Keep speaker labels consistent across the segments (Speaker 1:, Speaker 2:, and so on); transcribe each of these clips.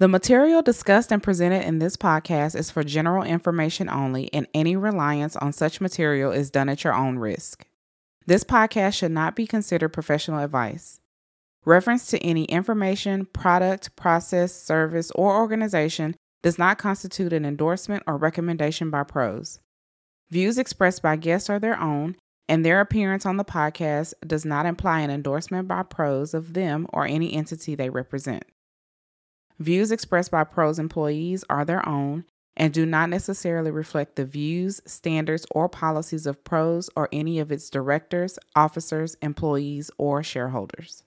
Speaker 1: The material discussed and presented in this podcast is for general information only, and any reliance on such material is done at your own risk. This podcast should not be considered professional advice. Reference to any information, product, process, service, or organization does not constitute an endorsement or recommendation by pros. Views expressed by guests are their own, and their appearance on the podcast does not imply an endorsement by pros of them or any entity they represent. Views expressed by pros employees are their own and do not necessarily reflect the views, standards, or policies of pros or any of its directors, officers, employees, or shareholders.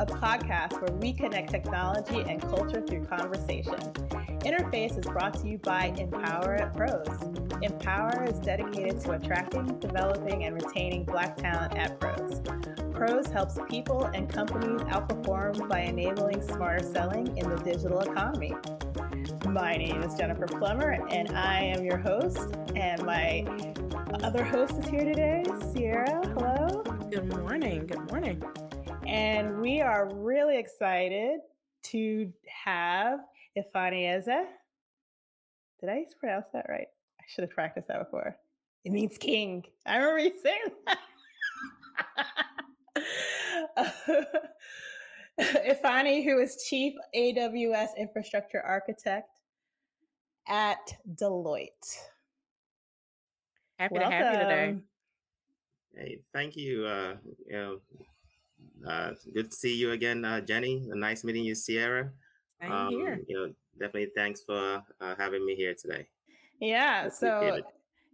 Speaker 2: A podcast where we connect technology and culture through conversation. Interface is brought to you by Empower at Pros. Empower is dedicated to attracting, developing, and retaining Black talent at Pros. Pros helps people and companies outperform by enabling smarter selling in the digital economy. My name is Jennifer Plummer, and I am your host. And my other host is here today, Sierra. Hello.
Speaker 1: Good morning. Good morning.
Speaker 2: And we are really excited to have Ifeanyi Ezeh. Did I pronounce that right? I should have practiced that before. It means king. I remember you saying that. Ifeanyi, who is Chief AWS Infrastructure Architect at Deloitte.
Speaker 1: Happy Welcome. to have you today.
Speaker 3: Hey, thank you. Uh, you know, uh, good to see you again, uh, Jenny. Nice meeting you, Sierra.
Speaker 1: I'm um, here.
Speaker 3: You know, definitely thanks for uh, having me here today.
Speaker 2: Yeah. So,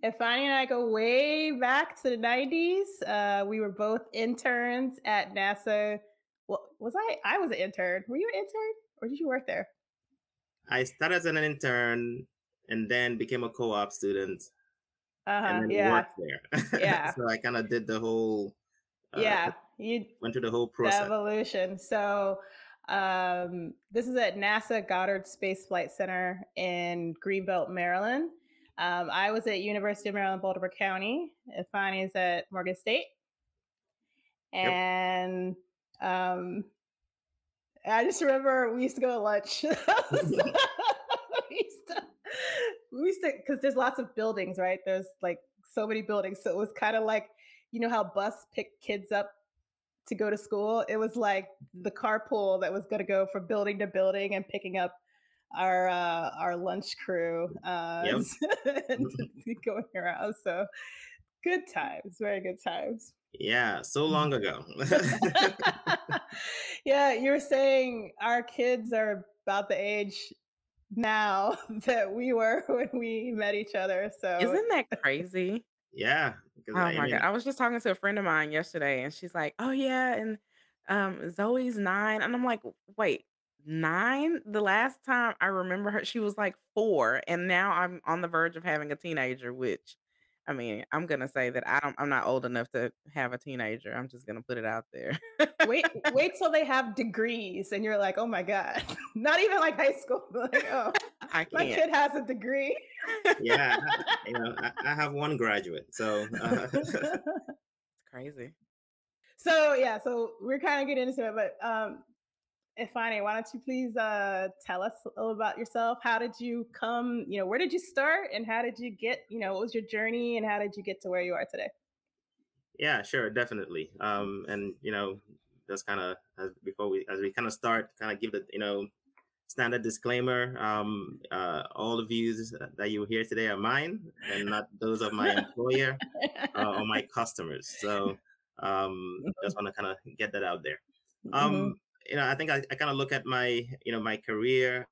Speaker 2: Ifeanyi and I go way back to the 90s. Uh, we were both interns at NASA. Well, was I? I was an intern. Were you an intern or did you work there?
Speaker 3: I started as an intern and then became a co-op student.
Speaker 2: Uh-huh,
Speaker 3: and then
Speaker 2: yeah.
Speaker 3: worked there.
Speaker 2: Yeah.
Speaker 3: so I kind of did the whole.
Speaker 2: Uh, yeah, you
Speaker 3: went through the whole process.
Speaker 2: Evolution. So um, this is at NASA Goddard Space Flight Center in Greenbelt, Maryland. Um, I was at University of Maryland, Baltimore County. Ifeanyi is at Morgan State. And yep. um, I just remember we used to go to lunch. we used to, we used to, because there's lots of buildings, right? There's like so many buildings. So it was kind of like, you know how bus pick kids up to go to school. It was like the carpool that was going to go from building to building and picking up our uh, our lunch crew uh, yep. and going around. So good times, very good times.
Speaker 3: Yeah, so long ago.
Speaker 2: yeah, you were saying our kids are about the age now that we were when we met each other. So
Speaker 1: isn't that crazy?
Speaker 3: Yeah.
Speaker 1: Oh I my mean, god! I was just talking to a friend of mine yesterday, and she's like, "Oh yeah," and um, Zoe's nine, and I'm like, "Wait, nine? The last time I remember her, she was like four, and now I'm on the verge of having a teenager, which I mean, I'm gonna say that I don't I'm not old enough to have a teenager. I'm just gonna put it out there.
Speaker 2: wait, wait till they have degrees and you're like, oh my God. Not even like high school. Like, oh
Speaker 1: I can't.
Speaker 2: my kid has a degree.
Speaker 3: yeah. You know, I, I have one graduate. So uh,
Speaker 1: it's crazy.
Speaker 2: So yeah, so we're kind of getting into it, but um Ifeanyi, why don't you please uh, tell us a little about yourself? How did you come? You know, where did you start, and how did you get? You know, what was your journey, and how did you get to where you are today?
Speaker 3: Yeah, sure, definitely. Um, and you know, just kind of as before we as we kind of start, kind of give the you know standard disclaimer. Um, uh, all the views that you hear today are mine, and not those of my employer uh, or my customers. So um, just want to kind of get that out there. Um, mm-hmm you know, I think I, I kind of look at my, you know, my career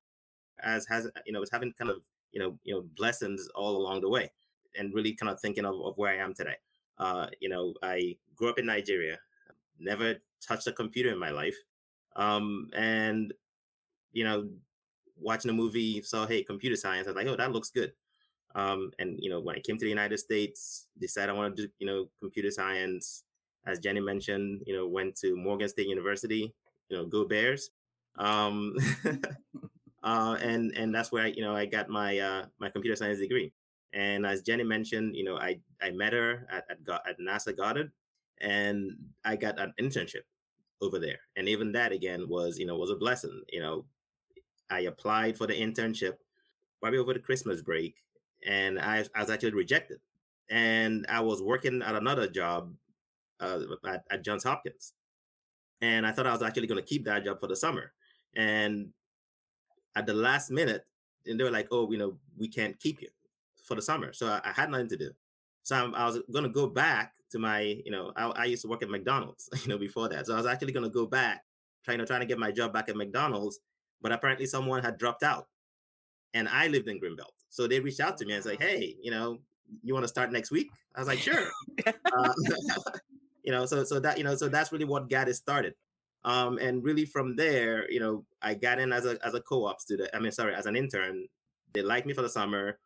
Speaker 3: as has, you know, as having kind of, you know, you know, blessings all along the way, and really kind of thinking of, of where I am today. Uh, you know, I grew up in Nigeria, never touched a computer in my life, um, and you know, watching a movie, saw hey, computer science. I was like, oh, that looks good. Um, and you know, when I came to the United States, decided I want to do, you know, computer science. As Jenny mentioned, you know, went to Morgan State University, you know, go Bears. Um, uh, and and that's where I, you know I got my uh, my computer science degree. And as Jenny mentioned, you know, I I met her at at, at NASA Goddard, and I got an internship over there. And even that again was you know was a blessing. You know, I applied for the internship probably over the Christmas break, and I, I was actually rejected. And I was working at another job uh, at, at Johns Hopkins, and I thought I was actually going to keep that job for the summer. And at the last minute, and they were like, "Oh, you know, we can't keep you for the summer." So I, I had nothing to do. So I'm, i was going to go back to my, you know, I, I, used to work at McDonald's, you know, before that. So I was actually going to go back, trying to trying to get my job back at McDonald's, but apparently someone had dropped out, and I lived in Greenbelt. So they reached out to me and said, "Hey, you know, you want to start next week?" I was like, "Sure." uh, you know, so so that you know, so that's really what got it started. Um, and really from there, you know, I got in as a as a co-op student. I mean, sorry, as an intern. They liked me for the summer,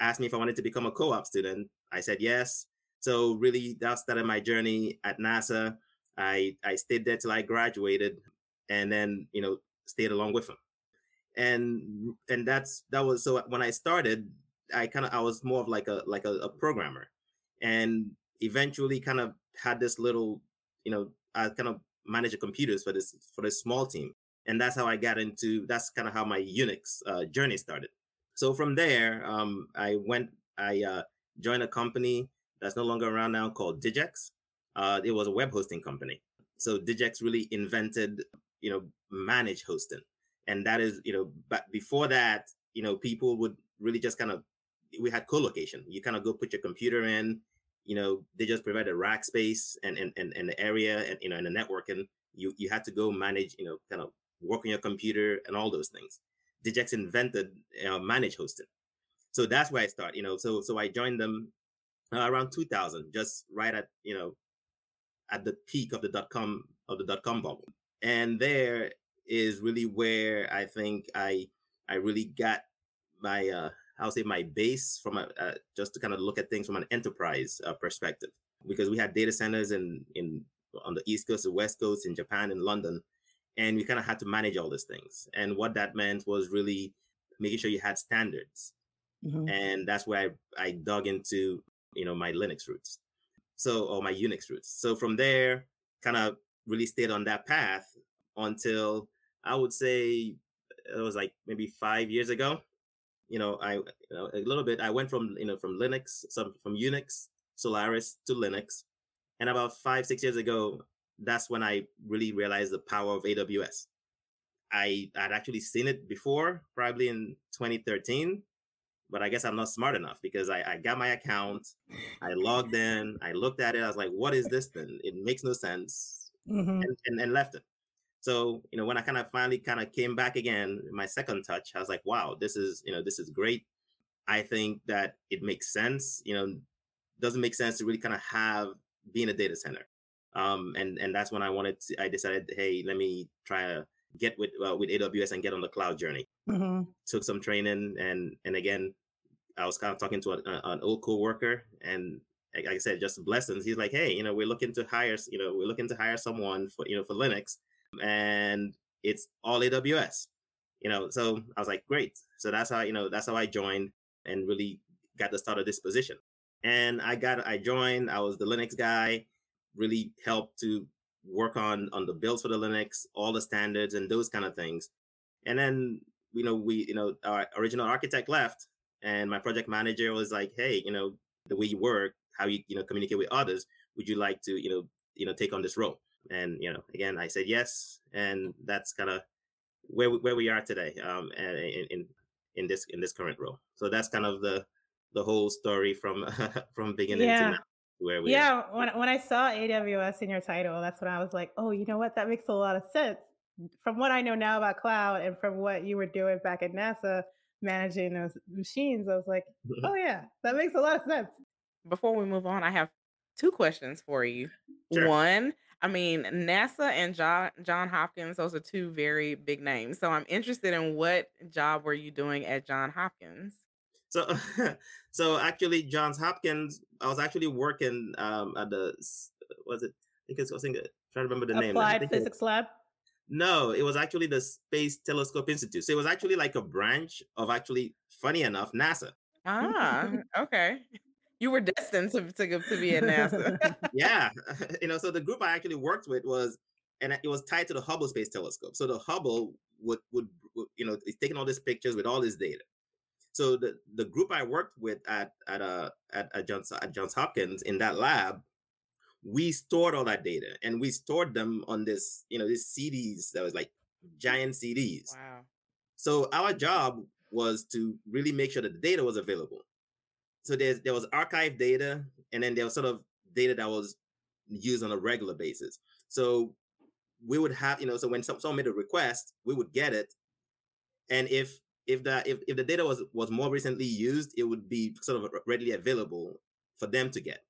Speaker 3: asked me if I wanted to become a co-op student. I said yes. So really, that started my journey at NASA. I I stayed there till I graduated, and then you know stayed along with them. And and that's that was so when I started, I kind of I was more of like a like a, a programmer, and eventually kind of had this little you know I kind of manage computers for this for this small team, and that's how I got into. That's kind of how my Unix uh, journey started. So from there, um, I went. I uh, joined a company that's no longer around now called Digex. Uh, it was a web hosting company. So Digex really invented, you know, manage hosting, and that is, you know, but before that, you know, people would really just kind of we had co-location. You kind of go put your computer in, you know, they just provided rack space and and, and, and the area and you know and the networking. You you had to go manage, you know, kind of work on your computer and all those things. Digex invented uh, manage hosting. So that's where I start, you know. So so I joined them uh, around 2000, just right at you know at the peak of the dot com of the dot com bubble, and there is really where I think I I really got my uh, I'll say my base from a uh, just to kind of look at things from an enterprise uh, perspective because we had data centers in in on the east coast, the west coast, in Japan, in London, and we kind of had to manage all these things. And what that meant was really making sure you had standards, mm-hmm. and that's where I, I dug into you know my Linux roots, so or my Unix roots. So from there, kind of really stayed on that path until I would say it was like maybe five years ago you know, I you know, a little bit. I went from you know from Linux, some from Unix, Solaris to Linux, and about five six years ago, that's when I really realized the power of AWS. I had actually seen it before, probably in 2013, but I guess I'm not smart enough because I, I got my account, I logged in, I looked at it, I was like, what is this thing? It makes no sense, mm-hmm. and, and, and left it. So, you know, when I kind of finally kind of came back again, my second touch, I was like, wow, this is, you know, this is great. I think that it makes sense. You know, doesn't make sense to really kind of have being a data center. Um, and and that's when I wanted to. I decided, hey, let me try to get with uh, with AWS and get on the cloud journey. Mm-hmm. Took some training, and and again, I was kind of talking to a, a, an old coworker, and like I said, just blessings. He's like, hey, you know, we're looking to hire, you know, we're looking to hire someone for you know for Linux and it's all AWS. You know, so I was like, great. So that's how you know that's how I joined and really got the start of this position. And I got I joined. I was the Linux guy. Really helped to work on on the builds for the Linux, all the standards and those kind of things. And then you know we you know our original architect left, and my project manager was like, hey, you know the way you work, how you you know communicate with others. Would you like to you know you know take on this role? And you know again i said yes and that's kind of where we, where we are today um and in, in in this in this current role so that's kind of the the whole story from from beginning yeah. to now where we
Speaker 2: yeah are. when, when i saw aws in your title that's when i was like oh you know what that makes a lot of sense from what i know now about cloud and from what you were doing back at nasa managing those machines i was like oh yeah that makes a lot of sense
Speaker 1: before we move on i have two questions for you sure. one I mean, NASA and John John Hopkins, those are two very big names. So I'm interested in what job were you doing at John Hopkins?
Speaker 3: So, so actually, Johns Hopkins, I was actually working um, at the was it? I think it's I think trying to remember the
Speaker 2: name. Applied Physics it, Lab.
Speaker 3: No, it was actually the Space Telescope Institute. So it was actually like a branch of actually, funny enough, NASA.
Speaker 1: Ah, okay. You were destined to to, to be at NASA.
Speaker 3: yeah, you know, so the group I actually worked with was, and it was tied to the Hubble Space Telescope. So the Hubble would would, would you know, it's taking all these pictures with all this data. So the the group I worked with at at uh at, at Johns at Johns Hopkins in that lab, we stored all that data and we stored them on this you know these CDs that was like giant CDs.
Speaker 1: Wow.
Speaker 3: So our job was to really make sure that the data was available. So there's there was archive data, and then there was sort of data that was used on a regular basis. So we would have, you know, so when someone made a request, we would get it, and if if the if, if the data was was more recently used, it would be sort of readily available for them to get.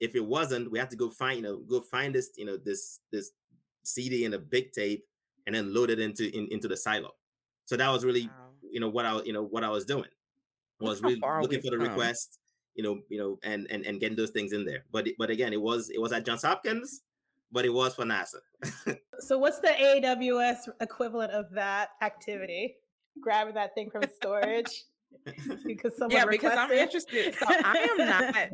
Speaker 3: If it wasn't, we had to go find, you know, go find this, you know, this this CD and a big tape, and then load it into in, into the silo. So that was really, wow. you know, what I you know what I was doing was really looking for the come. request, you know, you know, and and and getting those things in there. But but again, it was it was at Johns Hopkins, but it was for NASA.
Speaker 2: so what's the AWS equivalent of that activity? Grabbing that thing from storage
Speaker 1: because someone yeah, because I'm interested. So I am not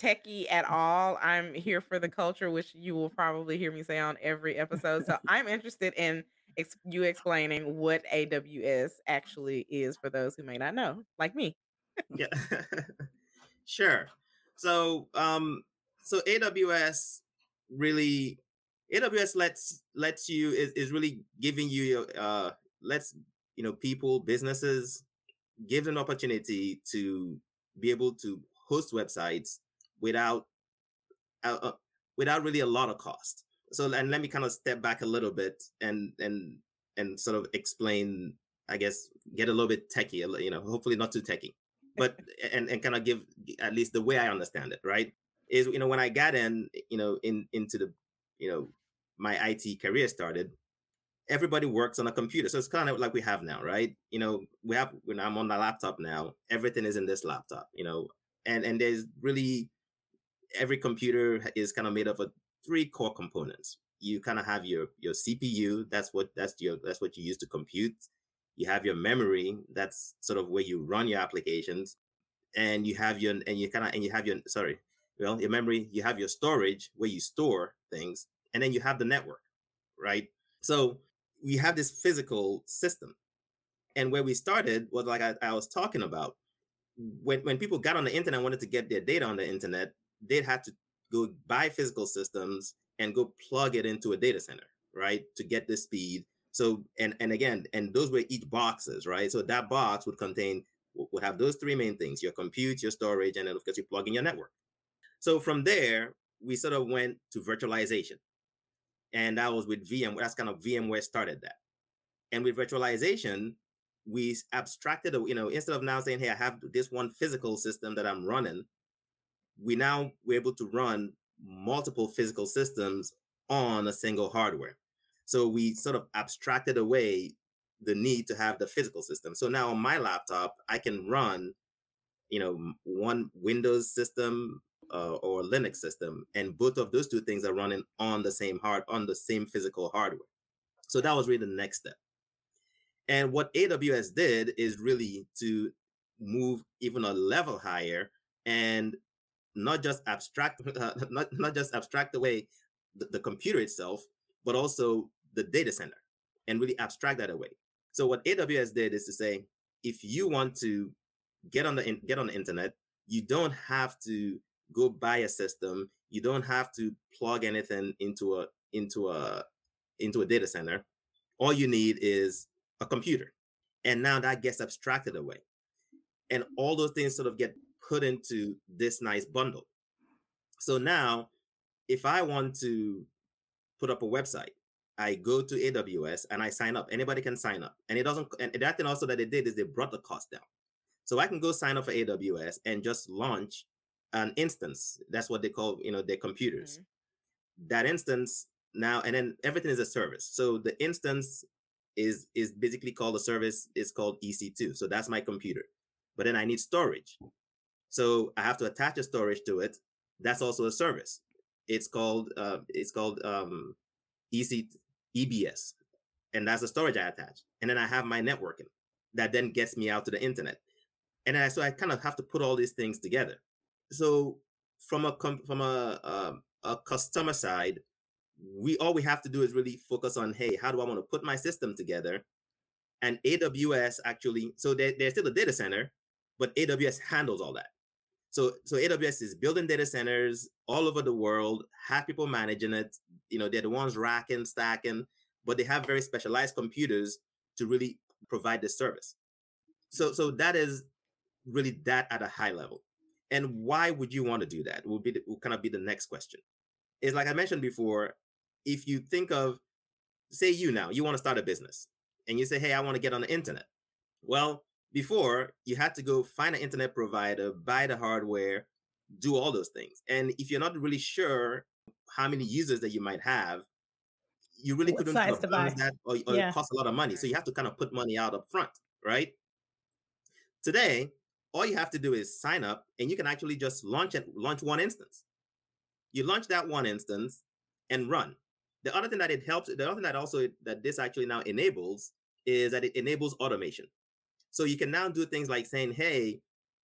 Speaker 1: techie at all. I'm here for the culture, which you will probably hear me say on every episode. So I'm interested in ex- you explaining what AWS actually is for those who may not know, like me.
Speaker 3: yeah, sure. So, um, so AWS really, AWS lets lets you is is really giving you uh lets you know people businesses give an opportunity to be able to host websites without uh, uh, without really a lot of cost so and let me kind of step back a little bit and and and sort of explain i guess get a little bit techy you know hopefully not too techy but and and kind of give at least the way i understand it right is you know when i got in eh, you know in into the you know my it career started everybody works on a computer so it's kind of like we have now right you know we have when i'm on the laptop now everything is in this laptop you know and and there's really every computer is kind of made up of three core components. You kind of have your your CPU. That's what that's your that's what you use to compute. You have your memory. That's sort of where you run your applications, and you have your and you kind of and you have your sorry, well your memory. You have your storage where you store things, and then you have the network, right? So we have this physical system, and where we started was like I, I was talking about when when people got on the internet wanted to get their data on the internet, they'd have to go buy physical systems and go plug it into a data center, right? To get the speed. So and and again, and those were each boxes, right? So that box would contain would have those three main things: your compute, your storage, and then of course you plug in your network. So from there, we sort of went to virtualization. And that was with VMware. That's kind of VMware started that. And with virtualization, we abstracted, you know, instead of now saying, hey, I have this one physical system that I'm running, we now we're able to run multiple physical systems on a single hardware. So we sort of abstracted away the need to have the physical system. So now on my laptop, I can run, you know, one Windows system uh, or Linux system, and both of those two things are running on the same hard on the same physical hardware. So that was really the next step. And what AWS did is really to move even a level higher and not just abstract, uh, not not just abstract away the, the computer itself, but also the data center, and really abstract that away. So what AWS did is to say, if you want to get on the get on the internet, you don't have to go buy a system. You don't have to plug anything into a into a into a data center. All you need is a computer. And now that gets abstracted away. And all those things sort of get put into this nice bundle. So now, if I want to put up a website, I go to AWS and I sign up. Anybody can sign up. And it doesn't, and that thing also that they did is they brought the cost down. So I can go sign up for AWS and just launch an instance. That's what they call, you know, their computers. Mm-hmm. That instance now, and then everything is a service. So the instance is is basically called a service, is called EC2. So that's my computer. But then I need storage. So I have to attach a storage to it. That's also a service. It's called uh, it's called um, EC EBS, and that's the storage I attach. And then I have my networking that then gets me out to the internet. and I, so I kind of have to put all these things together. So from a from a um, a customer side, we all we have to do is really focus on hey, how do I want to put my system together? And AWS actually, so there, there's still a data center, but AWS handles all that. So so AWS is building data centers all over the world, have people managing it. You know, they're the ones racking, stacking, but they have very specialized computers to really provide this service. So so that is really that at a high level. And why would you want to do that? Will be the, will kind of be the next question. Is like I mentioned before, if you think of say you now, you want to start a business and you say, "Hey, I want to get on the internet." Well, before you had to go find an internet provider, buy the hardware, do all those things. And if you're not really sure how many users that you might have, you really
Speaker 2: What
Speaker 3: couldn't
Speaker 2: size to buy?
Speaker 3: that or, or
Speaker 2: Yeah.
Speaker 3: it costs a lot of money. So you have to kind of put money out up front, right? Today, all you have to do is sign up and you can actually just launch it, launch one instance. You launch that one instance and run. The other thing that it helps, the other thing that also that this actually now enables is that it enables automation. So you can now do things like saying, hey,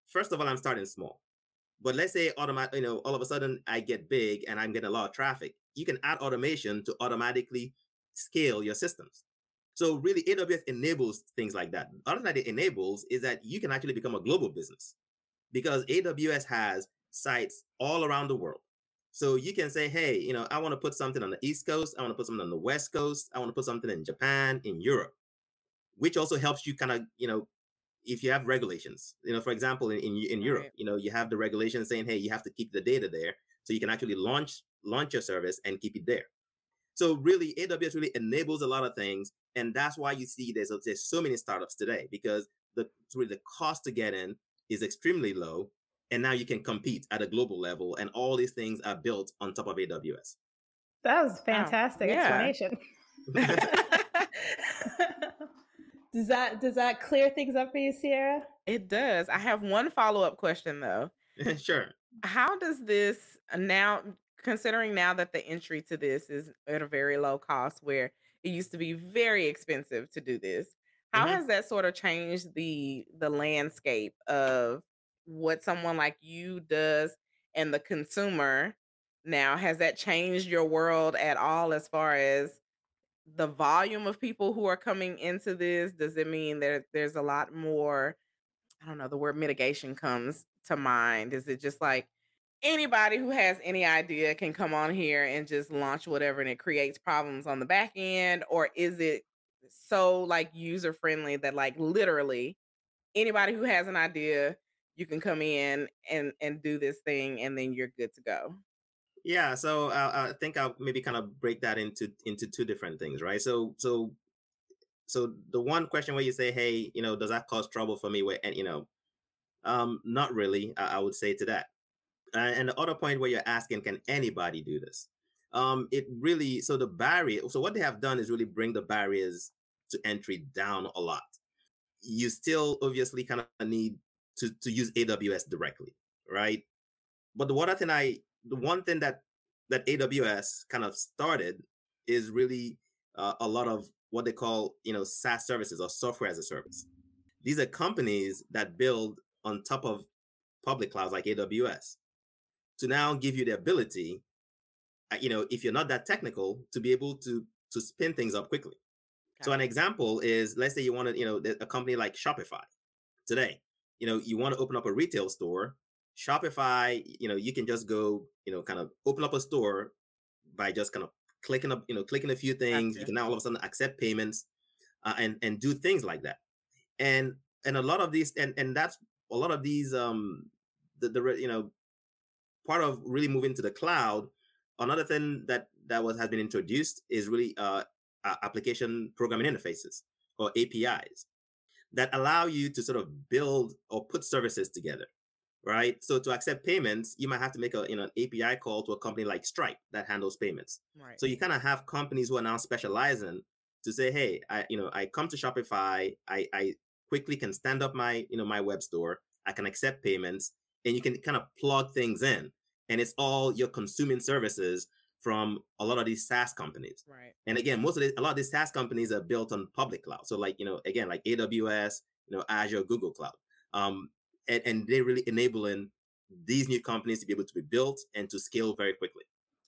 Speaker 3: first of all, I'm starting small. But let's say automatic, you know, all of a sudden I get big and I'm getting a lot of traffic. You can add automation to automatically scale your systems. So really, AWS enables things like that. The other that it enables is that you can actually become a global business because AWS has sites all around the world. So you can say, hey, you know, I want to put something on the East Coast, I want to put something on the West Coast, I want to put something in Japan, in Europe, which also helps you kind of, you know, if you have regulations, you know, for example, in, in, in Europe,
Speaker 1: Right.
Speaker 3: you know, you have the regulations saying, hey, you have to keep the data there. So you can actually launch launch your service and keep it there. So really, AWS really enables a lot of things, and that's why you see there's there's so many startups today because the really the cost to get in is extremely low, and now you can compete at a global level, and all these things are built on top of AWS.
Speaker 2: That was fantastic
Speaker 1: yeah.
Speaker 2: explanation. does that does that clear things up for you, Sierra?
Speaker 1: It does. I have one follow up question though.
Speaker 3: sure.
Speaker 1: How does this now, considering now that the entry to this is at a very low cost, where it used to be very expensive to do this, how
Speaker 3: Mhm.
Speaker 1: has that sort of changed the the landscape of what someone like you does and the consumer now? Has that changed your world at all as far as the volume of people who are coming into this? Does it mean that there's a lot more? I don't know, the word mitigation comes to mind. Is it just like anybody who has any idea can come on here and just launch whatever and it creates problems on the back end? Or is it so like user friendly that like literally anybody who has an idea, you can come in and and do this thing and then you're good to go?
Speaker 3: Yeah, so uh, I think I'll maybe kind of break that into into two different things, right? So so so the one question where you say, hey, you know, does that cause trouble for me? Where and you know, um, not really. I, I would say to that. Uh, and the other point where you're asking, can anybody do this? Um, it really so the barrier. So what they have done is really bring the barriers to entry down a lot. You still obviously kind of need to to use AWS directly, right? But the one thing I the one thing that that AWS kind of started is really uh, a lot of what they call you know SaaS services or software as a service. These are companies that build on top of public clouds like AWS to now give you the ability, uh, you know, if you're not that technical, to be able to to spin things up quickly. So an example is, let's say you want to, you know, a company like Shopify today. You know, you want to open up a retail store. Shopify, you know, you can just go, you know, kind of open up a store by just kind of clicking up, you know, clicking a few things. You can now all of a sudden accept payments uh, and and do things like that. And and a lot of these, and and that's a lot of these, um, the the you know, part of really moving to the cloud. Another thing that that was has been introduced is really uh, uh, application programming interfaces or APIs that allow you to sort of build or put services together, right? So to accept payments, you might have to make a you know an API call to a company like Stripe that handles payments.
Speaker 1: Right.
Speaker 3: So you kind of have companies who are now specializing to say, hey, I you know I come to Shopify, I I quickly can stand up my you know my web store, I can accept payments, and you can kind of plug things in, and it's all your consuming services from a lot of these SaaS companies.
Speaker 1: right.
Speaker 3: And again, most of the, a lot of these SaaS companies are built on public cloud. So like, you know, again, like AWS, you know, Azure, Google Cloud. Um, and, and they're really enabling these new companies to be able to be built and to scale very quickly.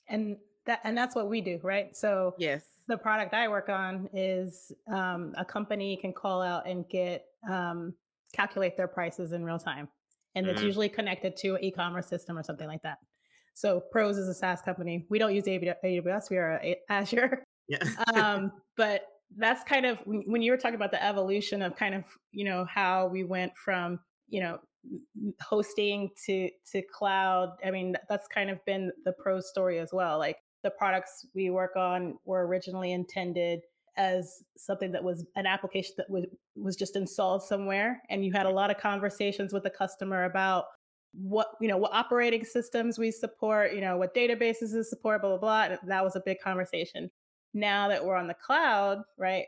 Speaker 2: And that and that's what we do, right? So
Speaker 1: Yes.
Speaker 2: the product I work on is um, a company can call out and get um, calculate their prices in real time, and it's
Speaker 3: Mhm.
Speaker 2: usually connected to an e-commerce system or something like that. So Pros is a SaaS company. We don't use AWS; we are Azure.
Speaker 3: Yeah.
Speaker 2: um, but that's kind of when when you were talking about the evolution of kind of you know how we went from you know m- hosting to to cloud. I mean, that's kind of been the pro story as well. Like the products we work on were originally intended as something that was an application that was was just installed somewhere and you had a lot of conversations with the customer about what you know what operating systems we support you know what databases we support blah blah blah that was a big conversation now that we're on the cloud right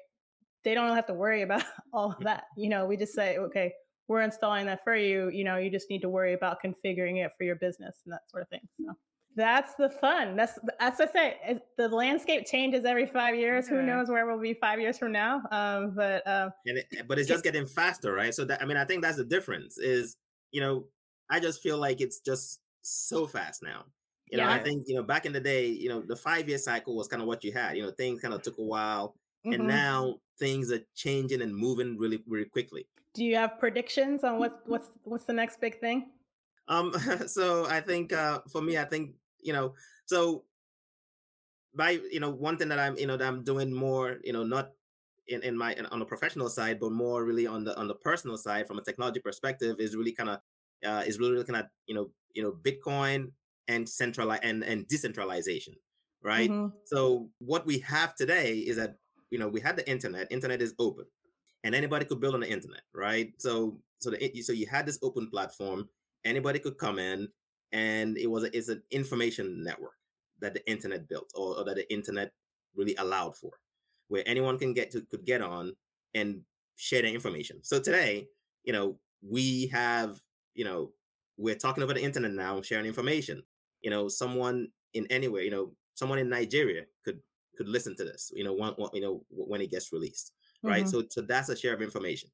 Speaker 2: they don't have to worry about all of that you know we just say okay we're installing that for you you know you just need to worry about configuring it for your business and that sort of thing so that's the fun that's what i say the landscape changes every five years who knows where we'll be five years from now um, but um,
Speaker 3: and it, but it's just getting faster, right? So that I mean, I think that's the difference. Is you know, I just feel like it's just so fast now. You know, I think you know back in the day, you know, the five year cycle was kind of what you had. You know, things kind of took a while, and
Speaker 2: mhm.
Speaker 3: now things are changing and moving really, really quickly.
Speaker 2: Do you have predictions on what what's what's the next big thing
Speaker 3: Um, so I think uh, for me, I think you know, so by you know, one thing that I'm you know that I'm doing more, you know, not in, in my on the professional side, but more really on the on the personal side from a technology perspective is really kind of uh, is really looking at you know you know Bitcoin and central and and decentralization, right?
Speaker 2: Mhm.
Speaker 3: So what we have today is that you know we had the internet. Internet is open, and anybody could build on the internet, right? So so the so you had this open platform. Anybody could come in, and it was a, it's an information network that the internet built, or, or that the internet really allowed for, where anyone can get to could get on and share their information. So today, you know, we have you know we're talking over the internet now, sharing information. You know, someone in anywhere, you know, someone in Nigeria could could listen to this. You know, one, one you know when it gets released, right?
Speaker 2: Mhm.
Speaker 3: So so that's a share of information.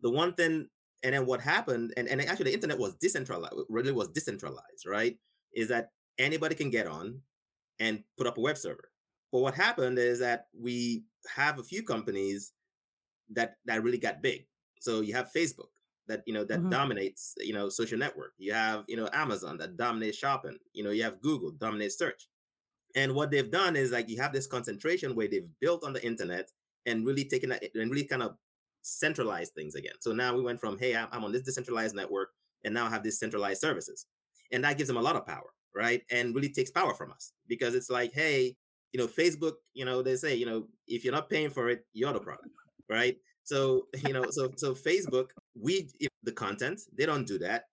Speaker 3: The one thing, and then what happened, and, and actually the internet was decentralized, really was decentralized, right? Is that anybody can get on and put up a web server. But what happened is that we have a few companies that that really got big. So you have Facebook that you know that
Speaker 2: Mhm.
Speaker 3: dominates you know social network. You have you know Amazon that dominates shopping. You know you have Google dominates search. And what they've done is like you have this concentration where they've built on the internet and really taking that and really kind of centralized things again. So now we went from hey I'm, on this decentralized network and now I have these centralized services, and that gives them a lot of power, right? And really takes power from us because it's like hey you know Facebook you know they say you know if you're not paying for it you're the product, right? So you know so so Facebook we the content they don't do that,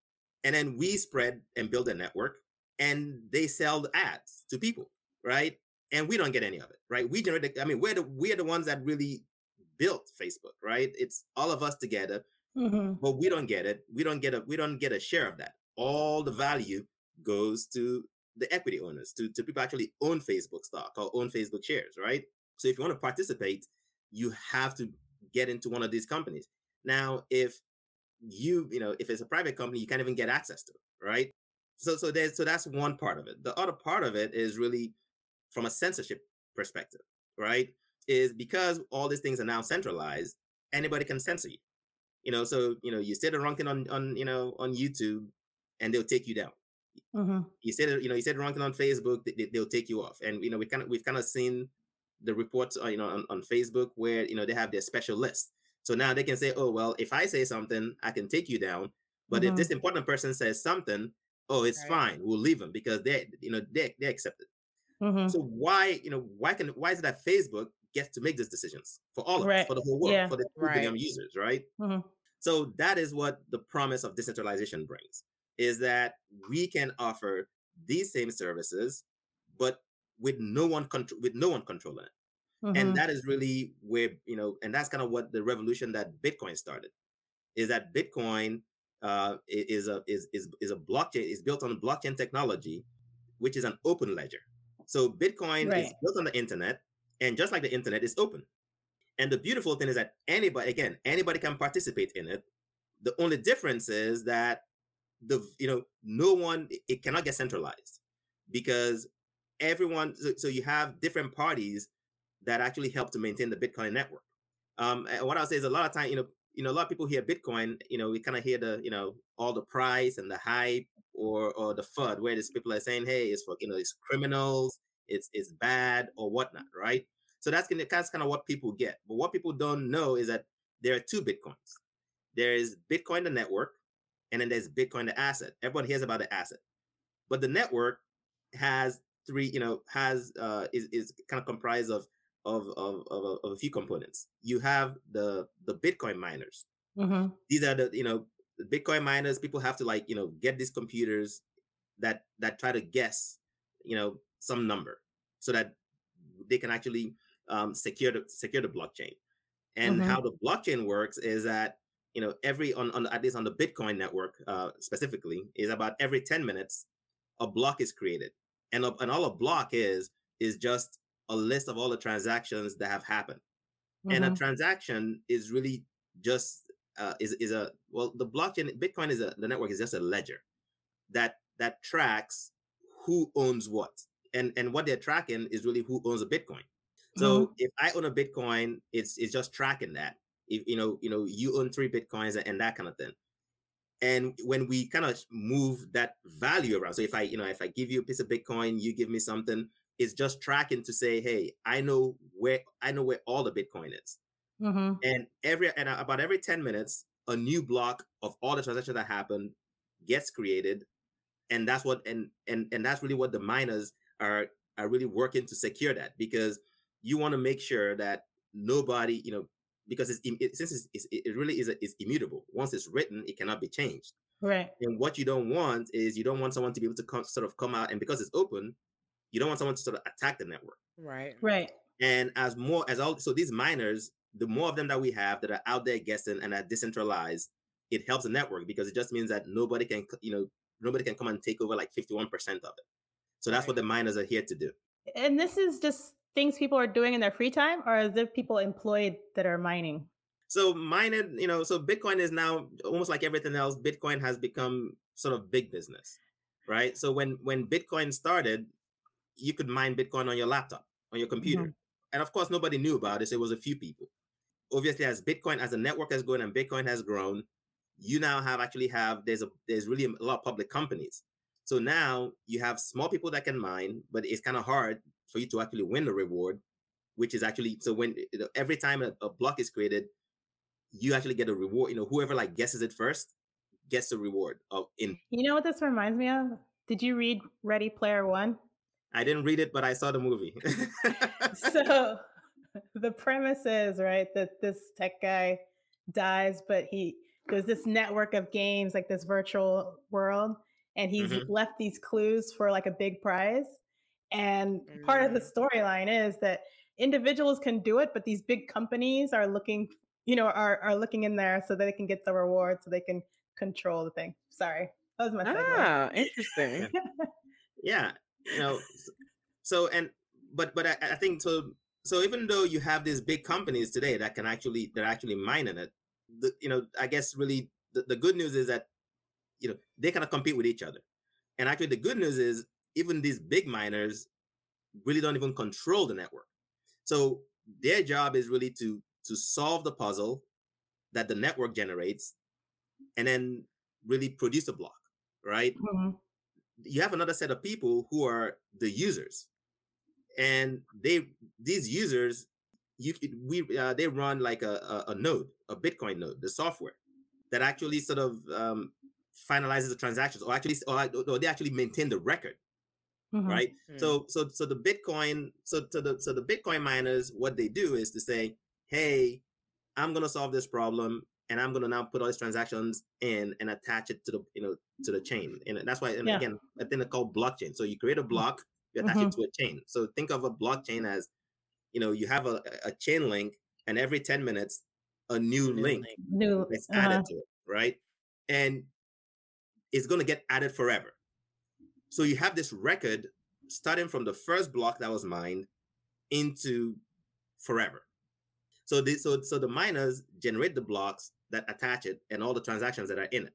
Speaker 3: and then we spread and build a network and they sell ads to people, right? And we don't get any of it, right? We generate. I mean, we're the we're the ones that really built Facebook, right? It's all of us together,
Speaker 2: Mhm.
Speaker 3: but we don't get it. We don't get a we don't get a share of that. All the value goes to the equity owners, to to people actually own Facebook stock or own Facebook shares, right? So if you want to participate, you have to get into one of these companies. Now, if you you know if it's a private company, you can't even get access to it, right? So so there's so that's one part of it. The other part of it is really from a censorship perspective, right? Is because all these things are now centralized, anybody can censor you. You know, so you know, you say the wrong thing on on you know on YouTube, and they'll take you down.
Speaker 2: Mhm.
Speaker 3: You said you know, you said the wrong thing on Facebook, they, they- they'll take you off. And you know, we kind of we've kind of seen the reports, uh, you know, on, on Facebook where you know they have their special list. So now they can say, oh well, if I say something, I can take you down. But if
Speaker 2: Mhm.
Speaker 3: this important person says something, oh, it's
Speaker 1: Right.
Speaker 3: fine, we'll leave them because they, you know, they they accept it.
Speaker 2: Mhm.
Speaker 3: So why, you know, why can why is it that Facebook gets to make these decisions for all of us, for the whole world,
Speaker 2: Yeah.
Speaker 3: for the
Speaker 1: Right.
Speaker 3: billion users, right?
Speaker 2: Mhm.
Speaker 3: So that is what the promise of decentralization brings: is that we can offer these same services, but with no one control, with no one controlling it.
Speaker 2: Mhm.
Speaker 3: And that is really where you know, and that's kind of what the revolution that Bitcoin started. Is that Bitcoin uh, is a is is is a blockchain is built on blockchain technology, which is an open ledger. So Bitcoin is built on the internet, and just like the internet, is open. And the beautiful thing is that anybody, again, anybody can participate in it, The only difference is that the you know no one it cannot get centralized because everyone so, so you have different parties that actually help to maintain the Bitcoin network. Um, and what I'll say is a lot of time, you know, you know, a lot of people hear Bitcoin, you know, we kind of hear the, you know, all the price and the hype or or the FUD, where these people are saying, hey, it's for you know, it's criminals, it's it's bad or whatnot, right? So that's gonna that's kind of what people get. But what people don't know is that there are two Bitcoins. There is Bitcoin the network, and then there's Bitcoin the asset. Everyone hears about the asset, but the network has three, you know, has uh is is kind of comprised of of, of, of, of a few components. You have the the Bitcoin miners. Mm-hmm. These are the you know the Bitcoin miners. People have to like you know get these computers that that try to guess you know some number so that they can actually um, secure the secure the blockchain. And mm-hmm. how the blockchain works is that you know every on, on at least on the Bitcoin network uh, specifically is about every ten minutes a block is created, and a, and all a block is is just a list of all the transactions that have happened. Mm-hmm. And a mm-hmm. transaction is really just uh, is is a well the blockchain Bitcoin is a the network is just a ledger that that tracks who owns what and and what they're tracking is really who owns a Bitcoin. So mm-hmm. if I own a Bitcoin, it's it's just tracking that. If you know you know you own three Bitcoins and, and that kind of thing. And when we kind of move that value around, so if I you know if I give you a piece of Bitcoin, you give me something, is just tracking to say, hey, I know where I know where all the Bitcoin is. Mm-hmm. And every and about every 10 minutes, a new block of all the transactions that happen gets created. And that's what and and and that's really what the miners are are really working to secure that because you want to make sure that nobody, you know, because it's it, since it's, it's, it really is a, it's immutable. Once it's written, it cannot be changed.
Speaker 2: Right.
Speaker 3: And what you don't want is you don't want someone to be able to come, sort of come out and because it's open, you don't want someone to sort of attack the network.
Speaker 1: Right.
Speaker 2: Right.
Speaker 3: And as more as all so these miners, the more of them that we have that are out there guessing and are decentralized, it helps the network because it just means that nobody can you know nobody can come and take over like 51% of it. So that's right. what the miners are here to do.
Speaker 2: And this is just things people are doing in their free time, or is there people employed that are mining?
Speaker 3: So mining, you know, so Bitcoin is now almost like everything else. Bitcoin has become sort of big business, right? So when when Bitcoin started, you could mine Bitcoin on your laptop, on your computer. Mm-hmm. And of course, nobody knew about this. It was a few people. Obviously, as Bitcoin, as the network has grown and Bitcoin has grown, you now have actually have there's a there's really a lot of public companies. So now you have small people that can mine, but it's kind of hard for you to actually win the reward, which is actually so when every time a, a block is created, you actually get a reward. You know, whoever like guesses it first gets the reward of in.
Speaker 2: You know what this reminds me of? Did you read Ready Player One?
Speaker 3: I didn't read it, but I saw the movie.
Speaker 2: so the premise is right that this tech guy dies, but he there's this network of games like this virtual world, and he's mm-hmm. left these clues for like a big prize. And mm-hmm. part of the mm. storyline is that individuals can do it, but these big companies are looking, you know, are are looking in there so that they can get the reward, so they can control the thing. Sorry, that was my segue.
Speaker 1: Ah, interesting.
Speaker 3: yeah, you know so and but but I, I, think so so even though you have these big companies today that can actually they're actually mining it the, you know i guess really the, the good news is that you know they kind of compete with each other. And actually the good news is even these big miners really don't even control the network. So their job is really to to solve the puzzle that the network generates and then really produce a block right? Mm-hmm you have another set of people who are the users and they these users you we uh, they run like a, a, a, node a bitcoin node the software that actually sort of um, finalizes the transactions or actually or, or they actually maintain the record mm-hmm. right mm-hmm. so so so the bitcoin so to the so the bitcoin miners what they do is to say hey i'm going to solve this problem and I'm going to now put all these transactions in and attach it to the you know to the chain. And that's why, and yeah. again, I think it's called blockchain. So you create a mm-hmm. block, you attach mm-hmm. it to a chain. So think of a blockchain as, you know, you have a, a chain link, and every ten minutes, a new, link,
Speaker 2: new
Speaker 3: is uh-huh. added to it, right? And it's going to get added forever. So you have this record starting from the first block that was mined into forever. So the so so the miners generate the blocks that attach it and all the transactions that are in it.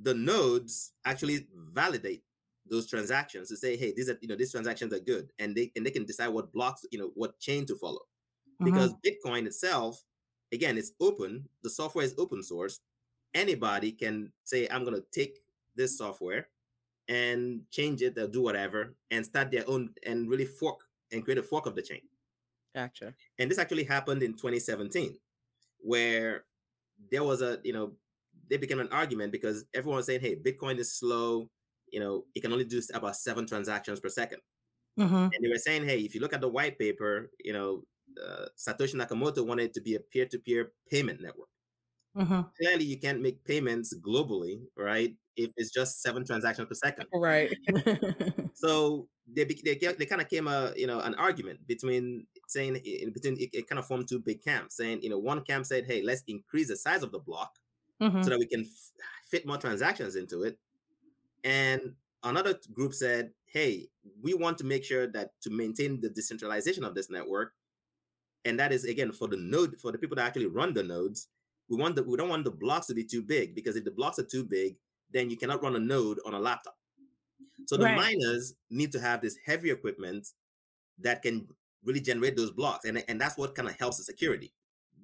Speaker 3: The nodes actually validate those transactions to say, hey, these are you know these transactions are good, and they and they can decide what blocks you know what chain to follow, because mm-hmm. Bitcoin itself, again, it's open. The software is open source. Anybody can say, I'm going to take this software and change it, they'll do whatever, and start their own and really fork and create a fork of the chain.
Speaker 1: Gotcha.
Speaker 3: And this actually happened in 2017, where there was a you know they became an argument because everyone was saying, hey, Bitcoin is slow you know, it can only do about seven transactions per 2nd mm-hmm. And they were saying, hey, if you look at the white paper, you know, uh, Satoshi Nakamoto wanted it to be a peer-to-peer payment network. Mm-hmm. Clearly, you can't make payments globally, right? If it's just seven transactions per second,
Speaker 1: right?
Speaker 3: so they they, they kind of came a you know an argument between saying between it, it, kind of formed two big camps, saying you know one camp said, hey, let's increase the size of the block mm-hmm. so that we can f- fit more transactions into it, and another group said, hey, we want to make sure that to maintain the decentralization of this network, and that is again for the node, for the people that actually run the nodes, we want the we don't want the blocks to be too big because if the blocks are too big, then you cannot run a node on a laptop. So the right. miners need to have this heavy equipment that can really generate those blocks. And, and that's what kind of helps the security.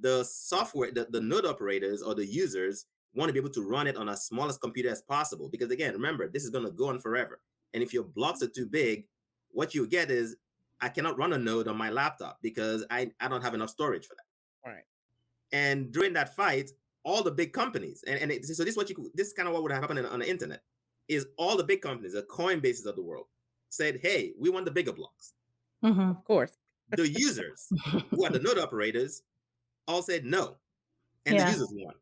Speaker 3: The software, the, the node operators or the users want to be able to run it on as smallest computer as possible. Because again, remember, this is going to go on forever. And if your blocks are too big, what you get is I cannot run a node on my laptop because I, I don't have enough storage for that.
Speaker 1: All right.
Speaker 3: And during that fight, all the big companies, and, and it, so this is what you this is kind of what would happen on the internet, is all the big companies, the Coinbases of the world, said, "Hey, we want the bigger blocks."
Speaker 1: Mm-hmm. Of course.
Speaker 3: The users, who are the node operators, all said no, and yeah. the users won.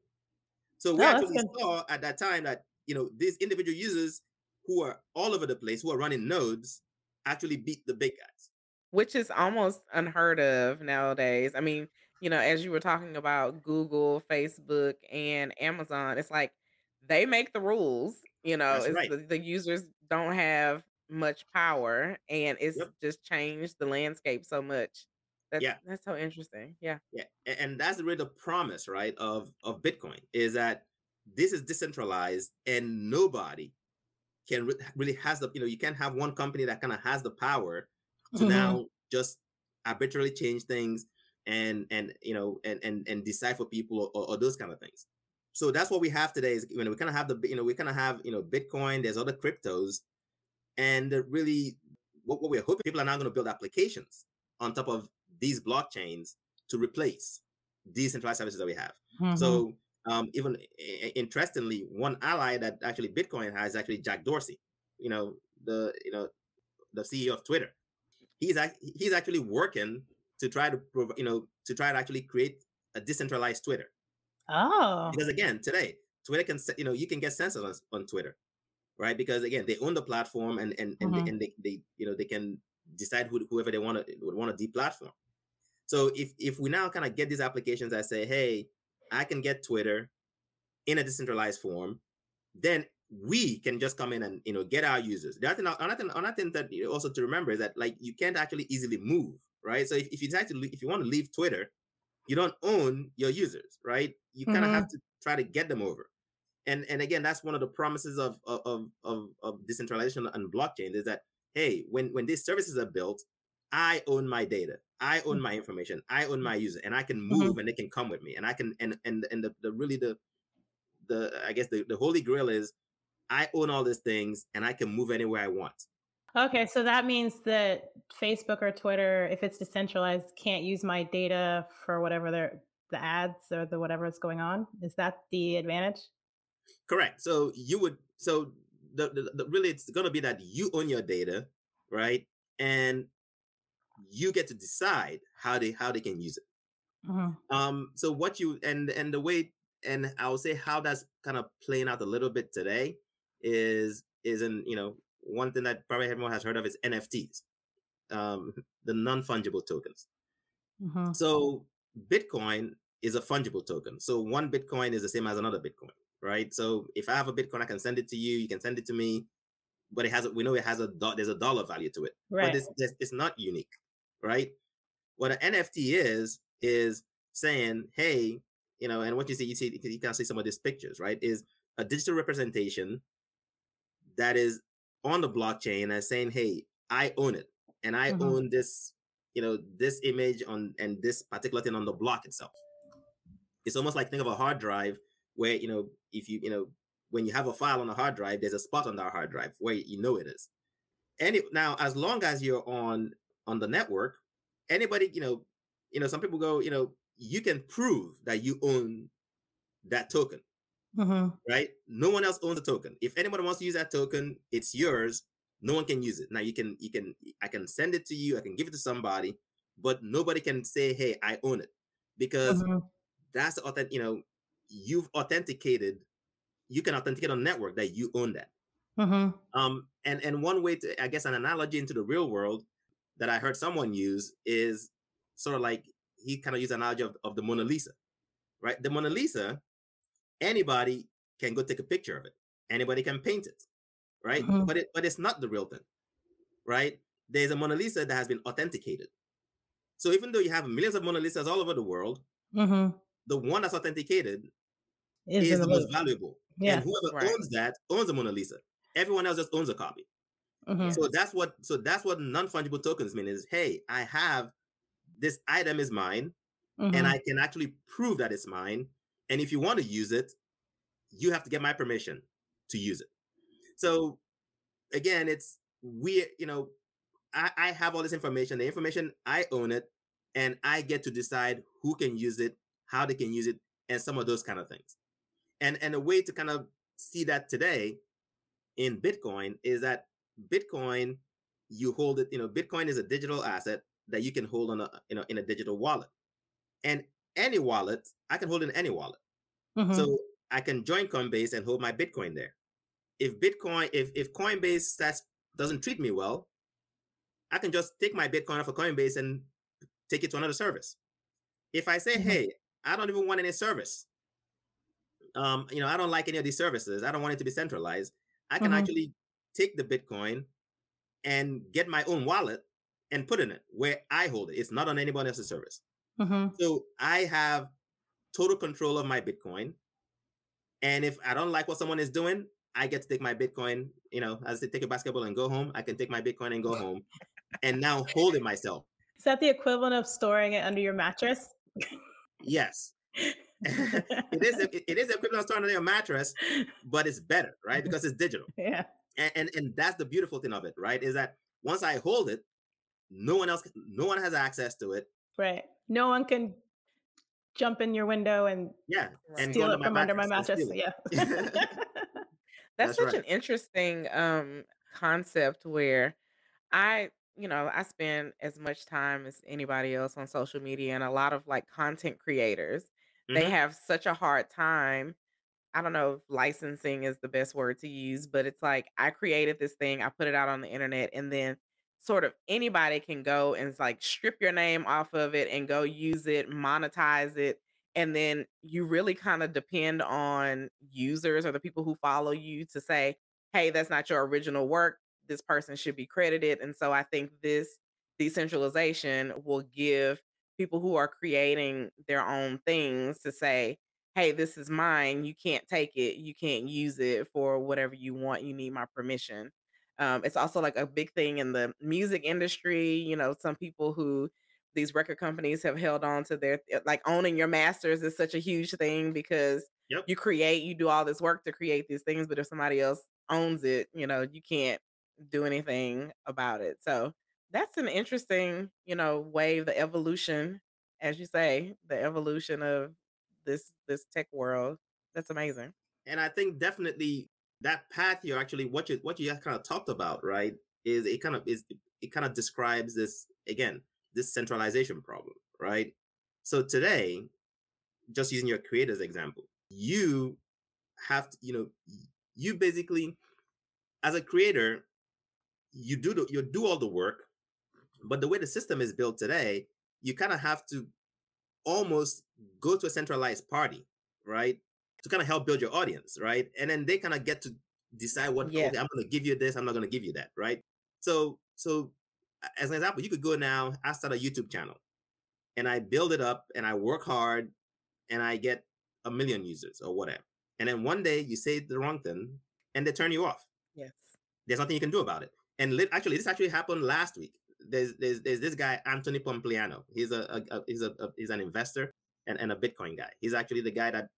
Speaker 3: So we actually saw at that time that you know these individual users who are all over the place, who are running nodes, actually beat the big guys.
Speaker 1: Which is almost unheard of nowadays. I mean, you know, as you were talking about Google, Facebook, and Amazon, it's like they make the rules. You know, right. the, the, users don't have much power, and it's yep. just changed the landscape so much. That's, yeah, that's so interesting. Yeah,
Speaker 3: yeah, and that's really the promise, right, of of Bitcoin is that this is decentralized and nobody can re- really has the you know you can't have one company that kind of has the power to mm-hmm. now just arbitrarily change things and and you know and and and decide for people or, or those kind of things. So that's what we have today. Is you know we kind of have the you know we kind of have you know Bitcoin. There's other cryptos, and really what, what we're hoping people are now going to build applications on top of these blockchains to replace decentralized services that we have. Mm-hmm. So um, even interestingly, one ally that actually Bitcoin has actually Jack Dorsey. You know the you know the CEO of Twitter. He's he's actually working to try to you know to try to actually create a decentralized Twitter.
Speaker 2: Oh,
Speaker 3: because again, today Twitter can you know you can get censored on, on Twitter, right? Because again, they own the platform and and and, mm-hmm. they, and they, they you know they can decide who, whoever they want to would want to deplatform. So if if we now kind of get these applications that say, hey, I can get Twitter in a decentralized form, then we can just come in and you know get our users. The other thing, another thing, another thing that also to remember is that like you can't actually easily move, right? So if, if you decide to if you want to leave Twitter, you don't own your users, right? You kind of mm-hmm. have to try to get them over. And and again, that's one of the promises of of of, of decentralization and blockchain is that hey, when when these services are built, I own my data. I own my information. I own my user, and I can move, mm-hmm. and they can come with me, and I can and and and the, the really the the I guess the, the holy grail is I own all these things, and I can move anywhere I want.
Speaker 2: Okay, so that means that Facebook or Twitter, if it's decentralized, can't use my data for whatever they're the ads or the whatever is going on. Is that the advantage?
Speaker 3: Correct. So you would so the, the, the really it's going to be that you own your data, right? And you get to decide how they how they can use it. Mm-hmm. Um, so what you and and the way and I will say how that's kind of playing out a little bit today is is in you know one thing that probably everyone has heard of is NFTs, um, the non fungible tokens. Mm-hmm. So Bitcoin is a fungible token. So one Bitcoin is the same as another Bitcoin, right? So if I have a Bitcoin, I can send it to you. You can send it to me, but it has a, we know it has a there's a dollar value to it, right. but it's, it's not unique right? What an NFT is is saying, "Hey, you know," and what you see, you see, you can see some of these pictures, right? Is a digital representation that is on the blockchain and saying, "Hey, I own it, and I mm-hmm. own this, you know, this image on and this particular thing on the block itself." It's almost like think of a hard drive where you know if you you know when you have a file on a hard drive, there's a spot on that hard drive where you know it is. It, now, as long as you're on on the network, anybody you know, you know, some people go, you know, you can prove that you own that token. Mm-hmm. Right? No one else owns the token. If anybody wants to use that token, it's yours. No one can use it. Now you can you can I can send it to you, I can give it to somebody, but nobody can say, hey, I own it. Because mm-hmm. that's the authentic, you know, you've authenticated, you can authenticate on network that you own that. Mm-hmm. Um, and and one way to, I guess, an analogy into the real world that I heard someone use is sort of like he kind of used an analogy of, of the Mona Lisa, right? The Mona Lisa, anybody can go take a picture of it. Anybody can paint it, right? Mm-hmm. But it but it's not the real thing, right? There's a Mona Lisa that has been authenticated. So even though you have millions of Mona Lisas all over the world, mm-hmm. the one that's authenticated is, is the most valuable. Yeah, and whoever right. owns that owns the Mona Lisa. Everyone else just owns a copy. Mm-hmm. So that's what so that's what non-fungible tokens mean is hey, I have this item is mine mm-hmm. and I can actually prove that it's mine. And if you want to use it, you have to get my permission to use it. So again, it's we, you know, I, I have all this information. The information I own it, and I get to decide who can use it, how they can use it, and some of those kind of things. And and a way to kind of see that today in Bitcoin is that Bitcoin, you hold it, you know, Bitcoin is a digital asset that you can hold on a you know in a digital wallet. And any wallet, I can hold in any wallet. Mm-hmm. So I can join Coinbase and hold my Bitcoin there. If Bitcoin, if if Coinbase starts, doesn't treat me well, I can just take my Bitcoin off of Coinbase and take it to another service. If I say, mm-hmm. hey, I don't even want any service. Um, you know, I don't like any of these services. I don't want it to be centralized. I can mm-hmm. actually take the Bitcoin and get my own wallet and put in it where I hold it. It's not on anybody else's service. Mm-hmm. So I have total control of my Bitcoin. And if I don't like what someone is doing, I get to take my Bitcoin, you know, as they take a basketball and go home, I can take my Bitcoin and go home and now hold it myself.
Speaker 2: Is that the equivalent of storing it under your mattress?
Speaker 3: yes. it is it is equivalent of storing it under your mattress, but it's better, right? Because it's digital.
Speaker 2: Yeah.
Speaker 3: And, and and that's the beautiful thing of it, right? Is that once I hold it, no one else, no one has access to it.
Speaker 2: Right. No one can jump in your window and
Speaker 3: yeah,
Speaker 2: and steal it from under my mattress. Yeah.
Speaker 1: That's, That's, such right. an interesting um concept where I, you know, I spend as much time as anybody else on social media and a lot of like content creators, mm-hmm. they have such a hard time I don't know if licensing is the best word to use, but it's like I created this thing, I put it out on the internet, and then sort of anybody can go and like strip your name off of it and go use it, monetize it. And then you really kind of depend on users or the people who follow you to say, hey, that's not your original work. This person should be credited. And so I think this decentralization will give people who are creating their own things to say, hey, this is mine. You can't take it. You can't use it for whatever you want. You need my permission. Um, it's also like a big thing in the music industry. You know, some people who these record companies have held on to their eh, like owning your masters is such a huge thing because yep. you create, you do all this work to create these things, but if somebody else owns it, you know, you can't do anything about it. So that's an interesting, you know, way the evolution, as you say, the evolution of this this tech world. That's amazing.
Speaker 3: And I think definitely that path here actually what you what you kind of talked about right is it kind of is it kind of describes this again this centralization problem right? So today just using your creators example you have to you know you basically as a creator you do the, you do all the work but the way the system is built today you kind of have to almost go to a centralized party right to kind of help build your audience, right? And then they kind of get to decide what yeah. okay, I'm going to give you this, I'm not going to give you that, right? So, so as an example, you could go now. I start a YouTube channel, and I build it up and I work hard and I get a million users or whatever. And then one day you say the wrong thing and they turn you off.
Speaker 2: Yes.
Speaker 3: There's nothing you can do about it. And li- actually, this actually happened last week. There's there's, there's this guy Anthony Pompliano. He's a, a, a he's a, a, he's an investor and, and a Bitcoin guy. He's actually the guy that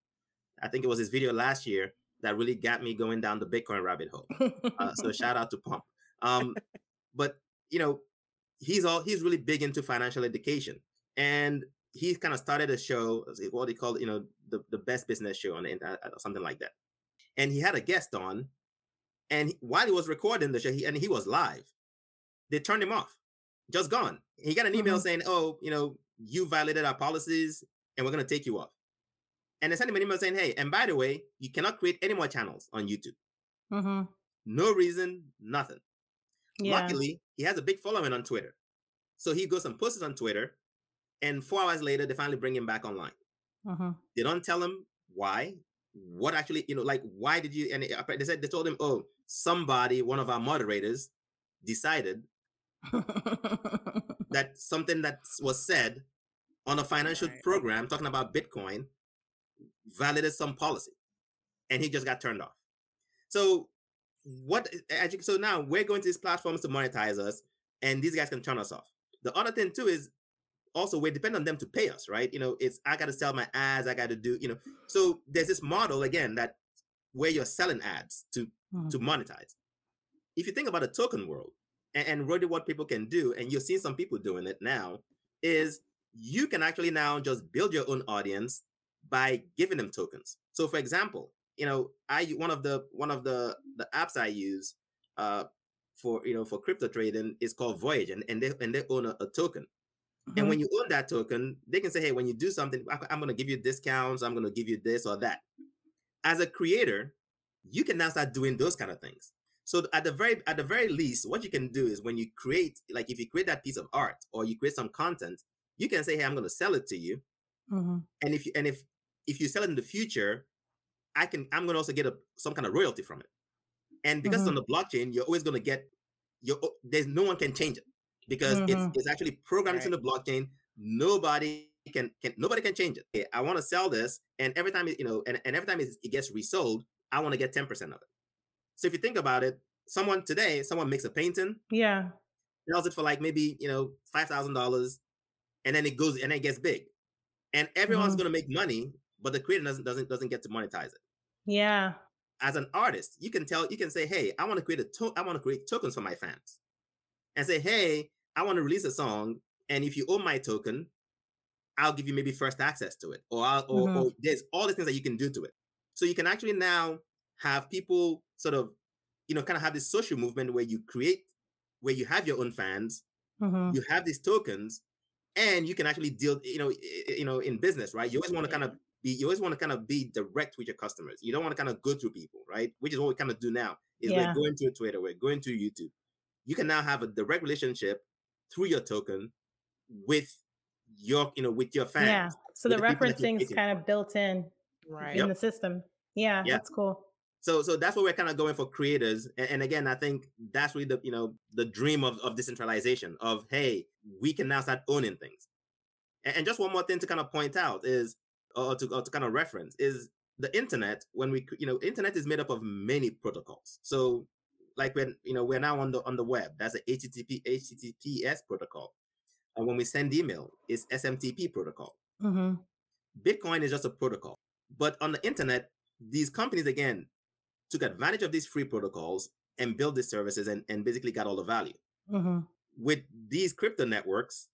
Speaker 3: I think it was his video last year that really got me going down the Bitcoin rabbit hole. Uh, so shout out to Pomp. Um, but you know, he's all he's really big into financial education, and he kind of started a show, what they call you know the, the best business show on the internet or something like that. And he had a guest on, and while he was recording the show, he, and he was live, they turned him off, just gone. He got an email mm-hmm. saying, "Oh, you know, you violated our policies, and we're going to take you off." And they sent him an email saying, "Hey, and by the way, you cannot create any more channels on YouTube. Mm-hmm. No reason, nothing." Yeah. Luckily, he has a big following on Twitter, so he goes and posts on Twitter and four hours later, they finally bring him back online. Uh-huh. They don't tell him why, what actually, you know, like why did you? And they said they told him, oh, somebody, one of our moderators, decided that something that was said on a financial right. program talking about Bitcoin validated some policy, and he just got turned off. So what? So now we're going to these platforms to monetize us, and these guys can turn us off. The other thing too is also we depend on them to pay us, right? You know, it's I got to sell my ads, I got to do, you know. So there's this model again that where you're selling ads to mm. to monetize. If you think about a token world and, and really what people can do, and you're seeing some people doing it now, is you can actually now just build your own audience by giving them tokens. So for example, you know, I one of the one of the the apps I use uh for you know for crypto trading is called Voyager and, and they and they own a, a token. Mm-hmm. And when you own that token, they can say, hey, when you do something, I'm going to give you discounts, I'm going to give you this or that. As a creator, you can now start doing those kind of things. So at the very at the very least, what you can do is when you create, like if you create that piece of art or you create some content, you can say, hey, I'm going to sell it to you. Mm-hmm. And if you and if if you sell it in the future, I can I'm going to also get a, some kind of royalty from it. And because mm-hmm. it's on the blockchain, you're always going to get your there's no one can change it because mm-hmm. it's, it's actually programmed right. into the blockchain. Nobody can, can nobody can change it. Okay, I want to sell this, and every time it, you know, and, and every time it, it gets resold, I want to get ten percent of it. So if you think about it, someone today, someone makes a painting,
Speaker 2: yeah,
Speaker 3: sells it for like maybe you know five thousand dollars, and then it goes and then it gets big, and everyone's mm-hmm. going to make money, but the creator doesn't doesn't doesn't get to monetize it.
Speaker 2: Yeah.
Speaker 3: As an artist, you can tell you can say, "Hey, I want to create a to- I want to create tokens for my fans," and say, "Hey, I want to release a song, and if you own my token, I'll give you maybe first access to it, or I'll, or, mm-hmm. or there's all the things that you can do to it. So you can actually now have people sort of, you know, kind of have this social movement where you create, where you have your own fans, mm-hmm. you have these tokens, and you can actually deal, you know, you know, in business, right? You always want to kind of be, you always want to kind of be direct with your customers. You don't want to kind of go through people, right? Which is what we kind of do now. Is yeah. we're going to Twitter, we're going to YouTube. You can now have a direct relationship through your token with your you know with your fans.
Speaker 2: Yeah. So the, the referencing is kind of built in right in yep. the system. Yeah, yeah, that's cool.
Speaker 3: So so that's what we're kind of going for creators. And, and, again, I think that's really the you know the dream of, of decentralization of hey, we can now start owning things. And, and just one more thing to kind of point out is or to, or to kind of reference is the internet when we you know internet is made up of many protocols. So like when you know we're now on the on the web that's a http https protocol. And when we send email it's smtp protocol. Mm-hmm. bitcoin is just a protocol. But on the internet these companies again took advantage of these free protocols and built these services and, and basically got all the value. Mm-hmm. with these crypto networks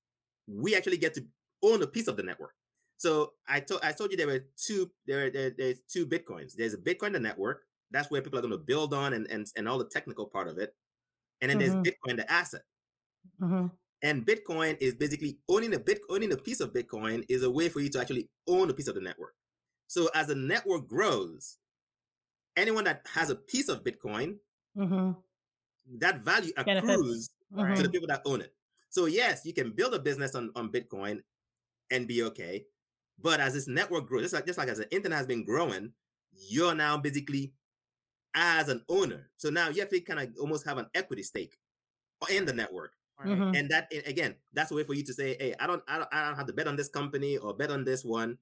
Speaker 3: we actually get to own a piece of the network so I told I told you there were two there, there there's two bitcoins. There's a Bitcoin the network, that's where people are going to build on and, and, and all the technical part of it. And then mm-hmm. there's Bitcoin, the asset. Mm-hmm. And Bitcoin is basically owning a bit, owning a piece of Bitcoin is a way for you to actually own a piece of the network. So as the network grows, anyone that has a piece of Bitcoin, mm-hmm. that value accrues to the mm-hmm. people that own it. So yes, you can build a business on, on Bitcoin and be okay. But as this network grows, just like just like as the internet has been growing, you're now basically as an owner. So now you have to kind of almost have an equity stake in the network. Mm-hmm. And that again, that's a way for you to say, "Hey, I don't, I don't, I don't have to bet on this company or bet on this one.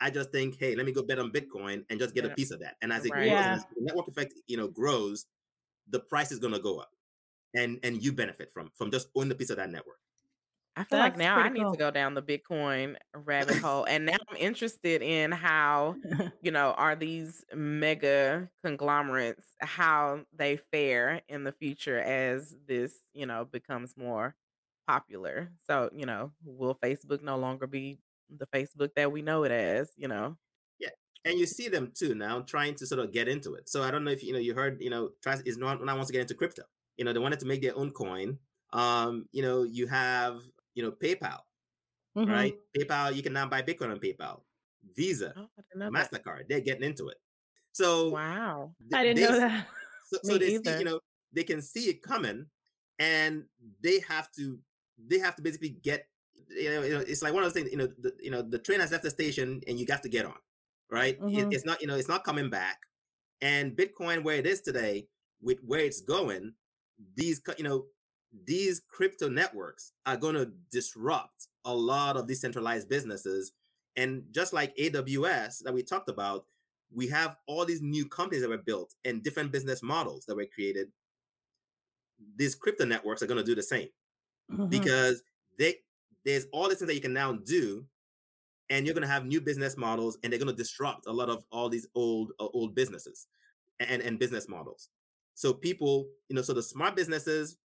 Speaker 3: I just think, hey, let me go bet on Bitcoin and just get yeah. a piece of that. And as it right. grows, yeah. as the network effect, you know, grows, the price is going to go up, and and you benefit from from just owning a piece of that network.
Speaker 1: I feel That's like now I need cool. to go down the Bitcoin rabbit hole. And now I'm interested in how, you know, are these mega conglomerates, how they fare in the future as this, you know, becomes more popular. So, you know, will Facebook no longer be the Facebook that we know it as, you know?
Speaker 3: Yeah. And you see them too now trying to sort of get into it. So I don't know if you know you heard, you know, try is not now wants to get into crypto. You know, they wanted to make their own coin. Um, you know, you have you know, PayPal, mm-hmm. right? PayPal, you can now buy Bitcoin on PayPal. Visa, oh, Mastercard, that. they're getting into it. So
Speaker 1: wow,
Speaker 2: I didn't they, know that.
Speaker 3: So, so they see, you know, they can see it coming, and they have to, they have to basically get, you know, you know it's like one of those things, you know, the, you know, the train has left the station, and you got to get on, right? Mm-hmm. It, it's not, you know, it's not coming back, and Bitcoin where it is today, with where it's going, these, you know, these crypto networks are going to disrupt a lot of decentralized businesses. And just like AWS that we talked about, we have all these new companies that were built and different business models that were created. These crypto networks are going to do the same mm-hmm. because they there's all these things that you can now do, and you're going to have new business models, and they're going to disrupt a lot of all these old uh, old businesses and and business models. So people, you know, so the smart businesses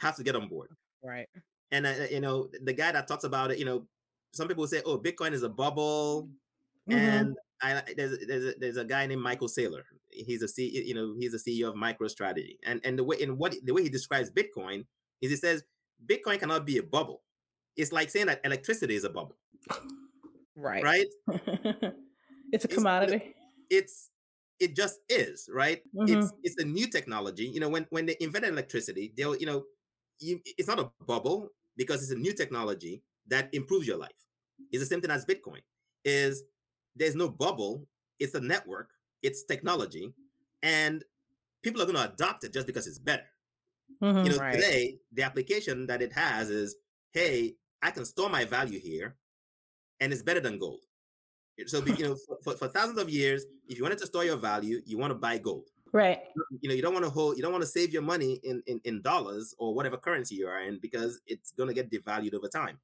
Speaker 3: have to get on board.
Speaker 1: Right.
Speaker 3: And uh, you know, the guy that talks about it, you know, some people say, "Oh, Bitcoin is a bubble," mm-hmm. and I, there's there's a, there's a guy named Michael Saylor. He's a C, you know, he's a CEO of MicroStrategy, and and the way in what the way he describes Bitcoin is he says Bitcoin cannot be a bubble. It's like saying that electricity is a bubble.
Speaker 1: Right.
Speaker 3: Right.
Speaker 2: it's a commodity.
Speaker 3: It's, it's it just is right. Mm-hmm. It's it's a new technology. You know, when when they invented electricity, they'll you know you, it's not a bubble because it's a new technology that improves your life. It's the same thing as Bitcoin. Is there's no bubble. It's a network. It's technology, and people are going to adopt it just because it's better. Mm-hmm, you know, right. today the application that it has is, hey, I can store my value here, and it's better than gold. So, you know, for, for, for thousands of years, if you wanted to store your value, you want to buy gold.
Speaker 2: Right.
Speaker 3: You know, you don't want to hold, you don't want to save your money in, in, in dollars or whatever currency you are in because it's going to get devalued over time.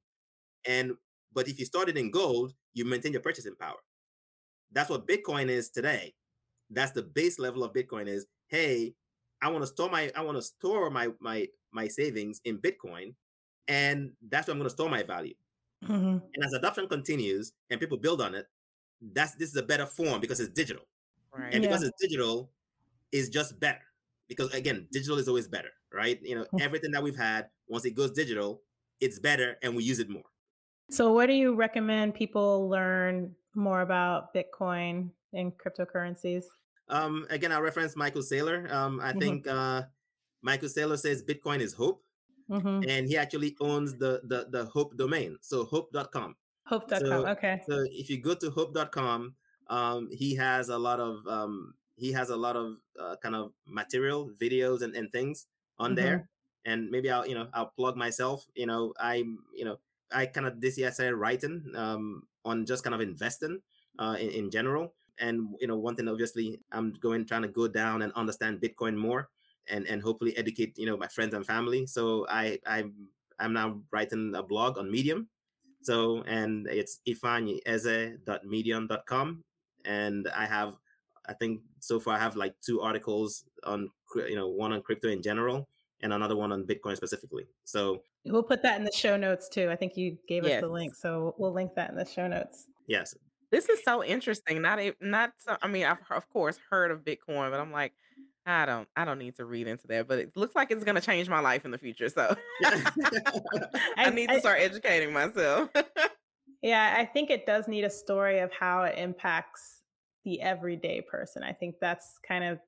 Speaker 3: And, but if you started in gold, you maintain your purchasing power. That's what Bitcoin is today. That's the base level of Bitcoin is, hey, I want to store my, I want to store my, my, my savings in Bitcoin. And that's where I'm going to store my value. Mm-hmm. And as adoption continues and people build on it, that's, this is a better form because it's digital. Right. And because yeah. it's digital, is just better because again, digital is always better, right? You know, mm. everything that we've had once it goes digital, it's better and we use it more.
Speaker 2: So, where do you recommend people learn more about Bitcoin and cryptocurrencies?
Speaker 3: Um, again, I'll reference Michael Saylor. Um, I mm-hmm. think uh, Michael Saylor says Bitcoin is hope. Mm-hmm. And he actually owns the, the the hope domain. So hope.com.
Speaker 2: Hope.com. So, okay.
Speaker 3: So if you go to hope.com, um, he has a lot of um, he has a lot of uh, kind of material, videos, and, and things on mm-hmm. there. And maybe I'll you know I'll plug myself. You know I'm you know I kind of this year I started writing um, on just kind of investing uh, in, in general. And you know one thing obviously I'm going trying to go down and understand Bitcoin more and and hopefully educate you know my friends and family. So I I I'm now writing a blog on Medium. So and it's ifeanyiezeh.medium.com and I have I think so far I have like two articles on you know one on crypto in general and another one on Bitcoin specifically. So
Speaker 2: we'll put that in the show notes too. I think you gave yes. us the link, so we'll link that in the show notes.
Speaker 3: Yes.
Speaker 1: This is so interesting. Not a, not. So, I mean, I've of course heard of Bitcoin, but I'm like, I don't, I don't need to read into that. But it looks like it's going to change my life in the future. So I need to start educating myself.
Speaker 2: yeah, I think it does need a story of how it impacts the everyday person. I think that's kind of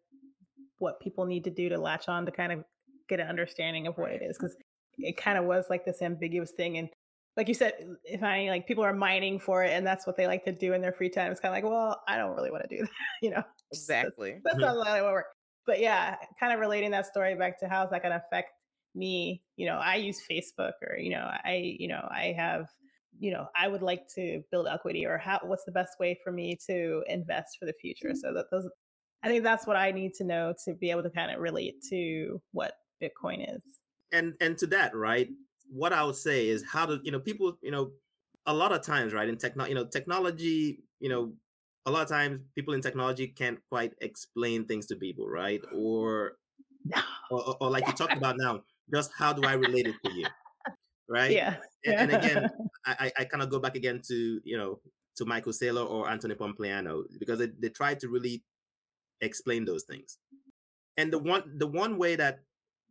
Speaker 2: what people need to do to latch on to kind of get an understanding of what it is because it kind of was like this ambiguous thing and like you said if i like people are mining for it and that's what they like to do in their free time it's kind of like well i don't really want to do that you know?
Speaker 1: Exactly.
Speaker 2: that's, that's not how it work but yeah kind of relating that story back to how is that going to affect me, you know, I use Facebook or, you know, I, you know, I have, you know, I would like to build equity or how, what's the best way for me to invest for the future? Mm-hmm. So that those, I think that's what I need to know to be able to kind of relate to what Bitcoin is.
Speaker 3: And, and to that, right. What I would say is how to, you know, people, you know, a lot of times, right, in techno, you know, technology, you know, a lot of times people in technology can't quite explain things to people, right? Or, no. or, or, like you talked about now, just how do I relate it to you, right?
Speaker 2: Yeah.
Speaker 3: And, and again, I, I kind of go back again to you know to Michael Saylor or Anthony Pompliano because they, they try to really explain those things. And the one the one way that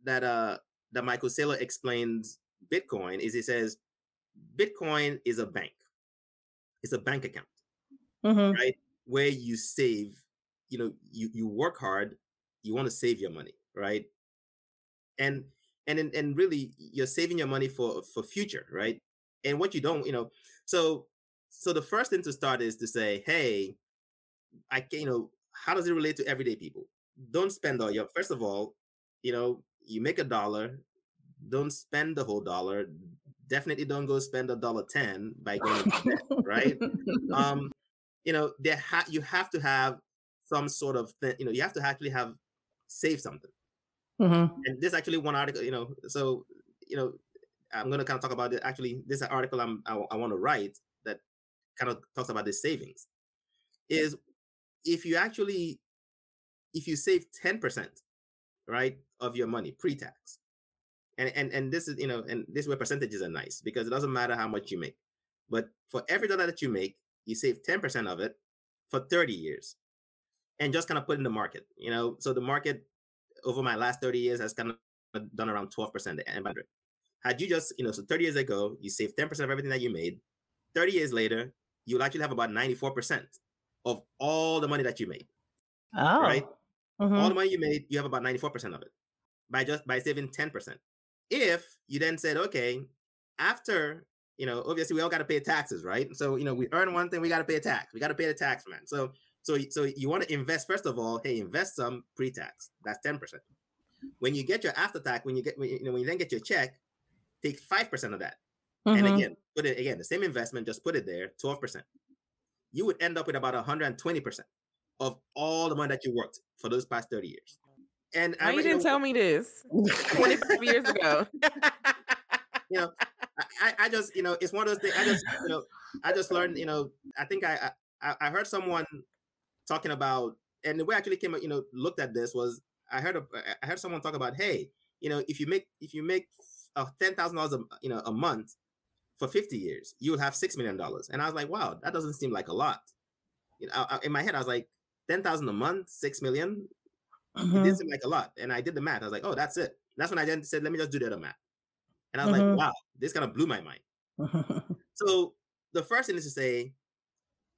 Speaker 3: that uh that Michael Saylor explains Bitcoin is he says Bitcoin is a bank. It's a bank account, mm-hmm. right? Where you save, you know, you you work hard, you want to save your money, right? And and and really you're saving your money for for future, right? And what you don't, you know, so so the first thing to start is to say, hey, I can, you know, how does it relate to everyday people? Don't spend all your. First of all, you know, you make a dollar, don't spend the whole dollar definitely don't go spend a dollar ten by going right? Um, you know, there ha- you have to have some sort of thing. You know, you have to actually have save something. Mm-hmm. And this actually one article. You know, so you know, I'm going to kind of talk about it. Actually, this article I'm I, I want to write that kind of talks about the savings. Is if you actually if you save 10% right of your money pre-tax and and and this is you know and this where percentages are nice because it doesn't matter how much you make but for every dollar that you make you save 10% of it for 30 years and just kind of put in the market you know so the market over my last 30 years has kind of done around 12% and had you just you know so 30 years ago you saved 10% of everything that you made 30 years later you'll actually have about 94% of all the money that you made
Speaker 2: oh
Speaker 3: right mm-hmm. all the money you made you have about 94% of it by just by saving 10% if you then said, okay, after you know, obviously we all got to pay taxes, right? So you know, we earn one thing, we got to pay a tax. We got to pay the tax, man. So so so you want to invest first of all. Hey, invest some pre-tax. That's ten percent. When you get your after tax, when you get when you, know when you then get your check, take five percent of that, mm-hmm. and again put it again the same investment, just put it there, twelve percent. You would end up with about one hundred and twenty percent of all the money that you worked for those past thirty years. And
Speaker 1: Why I you didn't tell me this 25 years ago.
Speaker 3: you know, I, I just, you know, it's one of those things. I just, you know, I just learned, you know, I think I, I, I heard someone talking about, and the way I actually came, you know, looked at this was I heard, a, I heard someone talk about, hey, you know, if you make, if you make ten thousand dollars a, you know, a month for fifty years, you will have six million dollars. And I was like, wow, that doesn't seem like a lot. You know, I, in my head, I was like, ten thousand a month, six million. Mm-hmm. It didn't mm-hmm. seem like a lot. And I did the math. I was like, oh, that's it. That's when I then said, let me just do the other math. And I was mm-hmm. like, wow, this kind of blew my mind. so the first thing is to say,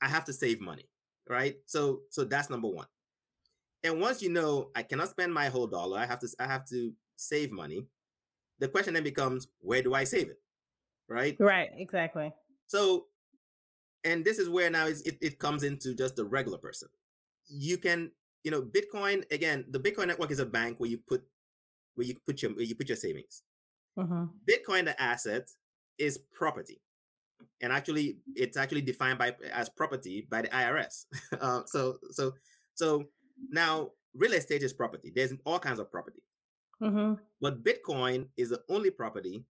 Speaker 3: I have to save money, right? So so that's number one. And once you know I cannot spend my whole dollar, I have to I have to save money. The question then becomes, where do I save it? Right?
Speaker 2: Right, exactly.
Speaker 3: So and this is where now it, it comes into just the regular person. You can you know, Bitcoin again, the Bitcoin network is a bank where you put where you put your where you put your savings. Uh-huh. Bitcoin, the asset, is property, and actually, it's actually defined by as property by the IRS. uh, so, so, so now real estate is property. There's all kinds of property, uh-huh. but Bitcoin is the only property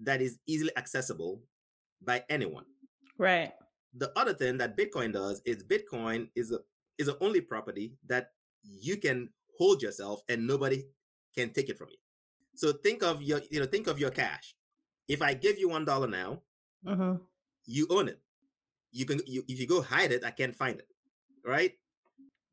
Speaker 3: that is easily accessible by anyone.
Speaker 2: Right.
Speaker 3: The other thing that Bitcoin does is Bitcoin is a is the only property that you can hold yourself and nobody can take it from you. So think of your, you know, think of your cash. If I give you one dollar now, uh-huh. you own it. You can, you, if you go hide it, I can't find it. Right?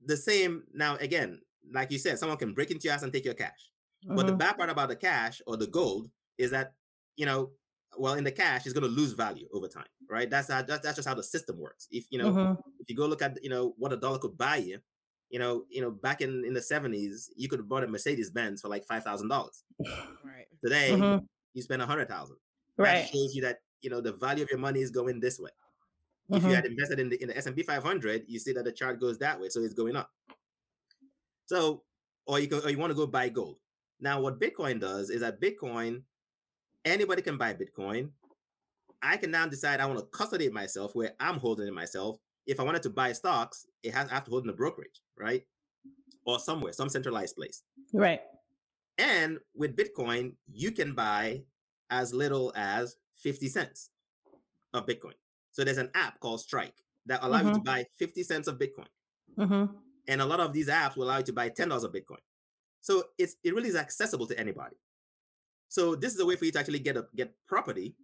Speaker 3: The same now. Again, like you said, someone can break into your house and take your cash. Uh-huh. But the uh-huh. bad part about the cash or the gold is that you know well in the cash is going to lose value over time right that's how that's, that's just how the system works if you know mm-hmm. if you go look at you know what a dollar could buy you you know you know back in in the 70s you could have bought a mercedes benz for like five thousand dollars right today mm-hmm. you spend a hundred thousand
Speaker 2: right
Speaker 3: that shows you that you know the value of your money is going this way mm-hmm. if you mm-hmm. had invested in the in the s&p 500 you see that the chart goes that way so it's going up so or you can or you want to go buy gold Now, what Bitcoin does is that Bitcoin, anybody can buy Bitcoin. I can now decide I want to custody it myself, where I'm holding it myself. If I wanted to buy stocks, it has I have to hold in a brokerage, right? Or somewhere, some centralized place.
Speaker 2: Right.
Speaker 3: And with Bitcoin, you can buy as little as 50 cents of Bitcoin. So there's an app called Strike that allows
Speaker 2: Mhm.
Speaker 3: you to buy 50 cents of Bitcoin.
Speaker 2: Mm-hmm.
Speaker 3: And a lot of these apps will allow you to buy $10 of Bitcoin. So it's it really is accessible to anybody. So this is a way for you to actually get a get property,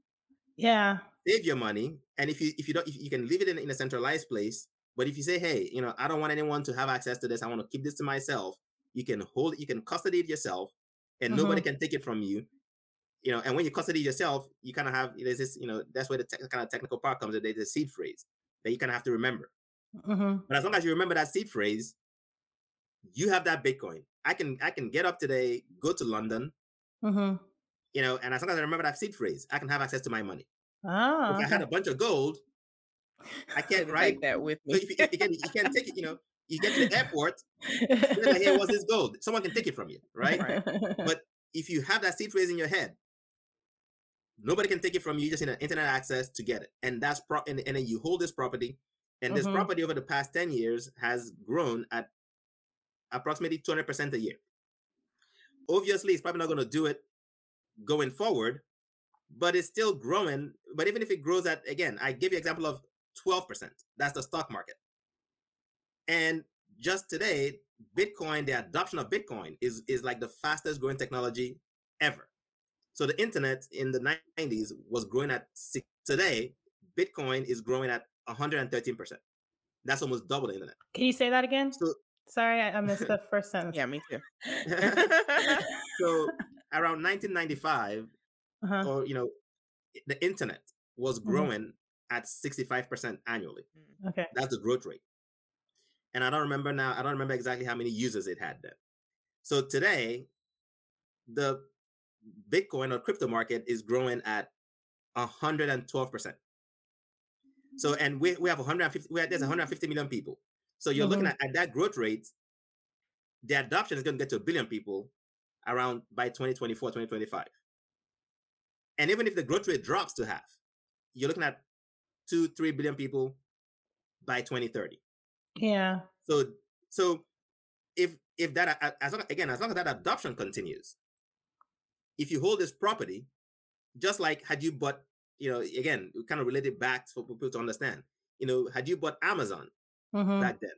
Speaker 2: Yeah.
Speaker 3: save your money, and if you if you don't if you can leave it in, in a centralized place, but if you say, hey, you know, I don't want anyone to have access to this, I want to keep this to myself, you can hold it, you can custody it yourself, and nobody can take it from you. You know, and when you custody yourself, you kind of have there's this, you know, that's where the te- kind of technical part comes in. There's a seed phrase that you kind of have to remember.
Speaker 2: Mm-hmm.
Speaker 3: But as long as you remember that seed phrase, you have that Bitcoin. I can I can get up today, go to London,
Speaker 2: Mm-hmm.
Speaker 3: you know, and as long as I remember that seed phrase, I can have access to my money.
Speaker 2: Oh.
Speaker 3: If I had a bunch of gold, I can't right.
Speaker 1: that with
Speaker 3: So
Speaker 1: me.
Speaker 3: if you, again, you can't take it. You know, you get to the airport, like, hey, what's this gold? Someone can take it from you, right?
Speaker 1: Right.
Speaker 3: But if you have that seed phrase in your head, nobody can take it from you. You just need an internet access to get it, and that's pro. And, and then you hold this property, and this
Speaker 2: Mhm.
Speaker 3: property over the past ten years has grown at approximately two hundred percent a year. Obviously, it's probably not going to do it going forward, but it's still growing. But even if it grows at again, I give you example of twelve percent. That's the stock market, and just today, Bitcoin, the adoption of Bitcoin is is like the fastest growing technology ever. So the internet in the 90s was growing at six. Today, Bitcoin is growing at 113%. That's almost double the internet.
Speaker 2: Can you say that again?
Speaker 3: So
Speaker 2: Sorry, I, I missed the first sentence.
Speaker 1: yeah, me too.
Speaker 3: so around 1995,
Speaker 2: uh-huh.
Speaker 3: or you know, the internet was
Speaker 2: Mhm.
Speaker 3: growing at 65% annually.
Speaker 2: Okay.
Speaker 3: That's the growth rate. And I don't remember now, I don't remember exactly how many users it had then. So today, the Bitcoin or crypto market is growing at 112%. So, and we, we have 150, we have, there's 150 million people. So you're looking
Speaker 2: Mhm.
Speaker 3: at, at that growth rate, the adoption is going to get to a billion people around by 2024, 2025. And even if the growth rate drops to half, you're looking at two, three billion people by 2030.
Speaker 2: Yeah.
Speaker 3: So so if if that as long, again as long as that adoption continues, if you hold this property, just like had you bought, you know, again, we kind of relate it back for people to understand. You know, had you bought Amazon
Speaker 2: Mm-hmm.
Speaker 3: back then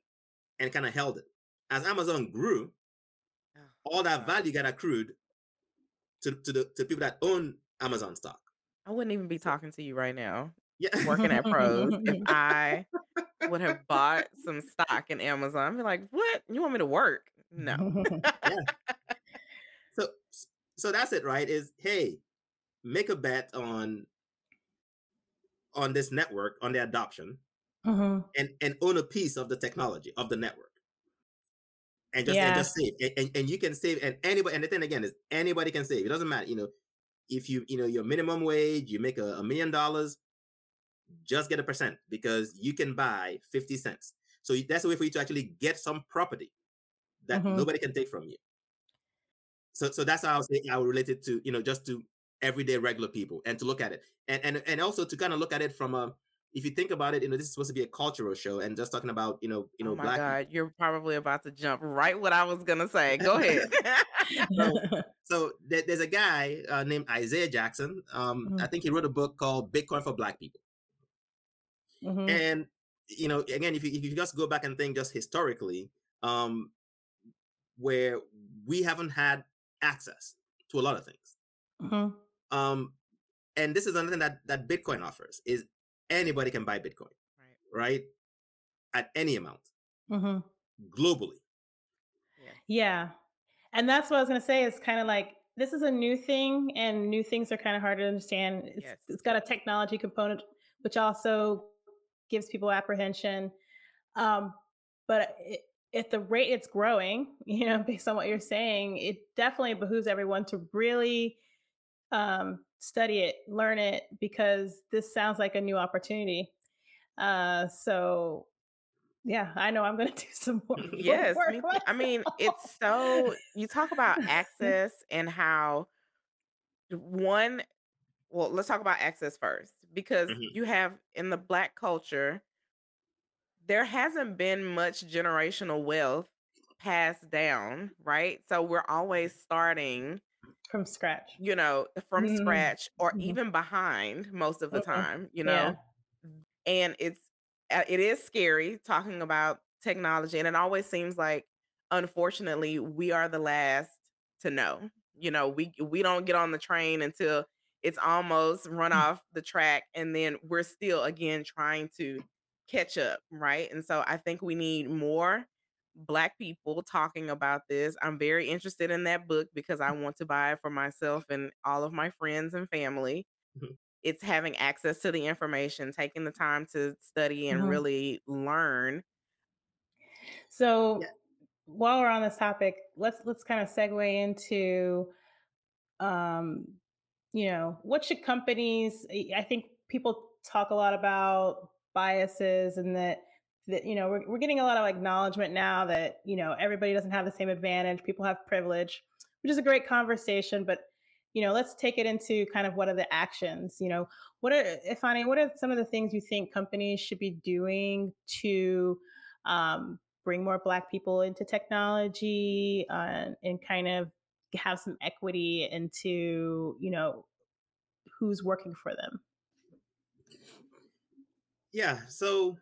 Speaker 3: and kind of held it, as Amazon grew, all that value got accrued to to the to people that own Amazon stock.
Speaker 1: I wouldn't even be talking to you right now,
Speaker 3: Yeah,
Speaker 1: working at Pros, if I would have bought some stock in Amazon. I'd be like, what? You want me to work? No.
Speaker 3: so so that's it right is hey make a bet on on this network on the adoption
Speaker 2: hmm
Speaker 3: and and own a piece of the technology of the network and just
Speaker 2: Yeah.
Speaker 3: and just save and, and, and you can save and anybody and the thing again is anybody can save it doesn't matter you know if you you know your minimum wage you make a, a million dollars just get a percent because you can buy 50 cents so that's a way for you to actually get some property that
Speaker 2: Mhm.
Speaker 3: nobody can take from you so so that's how I was saying I would relate it to you know just to everyday regular people and to look at it and and and also to kind of look at it from a if you think about it you know this is supposed to be a cultural show and just talking about you know you know
Speaker 1: oh my
Speaker 3: black
Speaker 1: God, you're probably about to jump right what I was gonna say. Go ahead.
Speaker 3: so there, there's a guy uh, named Isaiah Jackson um
Speaker 2: Mhm.
Speaker 3: I think he wrote a book called Bitcoin for Black People
Speaker 2: Mhm.
Speaker 3: and you know again if you, if you just go back and think just historically um where we haven't had access to a lot of things
Speaker 2: Mhm.
Speaker 3: um and this is another thing that that bitcoin offers is anybody can buy bitcoin
Speaker 1: Right.
Speaker 3: right at any amount
Speaker 2: Mhm.
Speaker 3: globally
Speaker 2: Yeah. And that's what I was going to say is kind of like this is a new thing and new things are kind of hard to understand. It's,
Speaker 1: Yes.
Speaker 2: it's got a technology component, which also gives people apprehension. Um, but it, at the rate it's growing, you know, based on what you're saying, it definitely behooves everyone to really um, study it, learn it, because this sounds like a new opportunity. Uh, so Yeah, I know I'm going to do some more.
Speaker 1: Yes, me. I mean, it's so you talk about access and how one well, let's talk about access first because
Speaker 3: Mhm.
Speaker 1: you have in the black culture there hasn't been much generational wealth passed down, right? So we're always starting,
Speaker 2: from scratch.
Speaker 1: you know, from
Speaker 2: Mhm,
Speaker 1: scratch or
Speaker 2: mhm.
Speaker 1: even behind most of the
Speaker 2: Mhm,
Speaker 1: time, you
Speaker 2: yeah.
Speaker 1: know. And it's uh, it is scary talking about technology and it always seems like unfortunately we are the last to know. You know, we we don't get on the train until it's almost run off the track and then we're still again trying to catch up, right? And so I think we need more black people talking about this. I'm very interested in that book because I want to buy it for myself and all of my friends and family.
Speaker 3: Mhm.
Speaker 1: It's having access to the information, taking the time to study and
Speaker 2: Mhm.
Speaker 1: really learn.
Speaker 2: So
Speaker 3: Yeah.
Speaker 2: while we're on this topic, let's let's kind of segue into um, you know, what should companies I think people talk a lot about biases and that that you know, we're we're getting a lot of acknowledgement now that, you know, everybody doesn't have the same advantage, people have privilege, which is a great conversation, but you know, let's take it into kind of what are the actions, you know, what are Ifeanyi, what are some of the things you think companies should be doing to um, bring more black people into technology uh, and kind of have some equity into you know who's working for them
Speaker 3: Yeah. So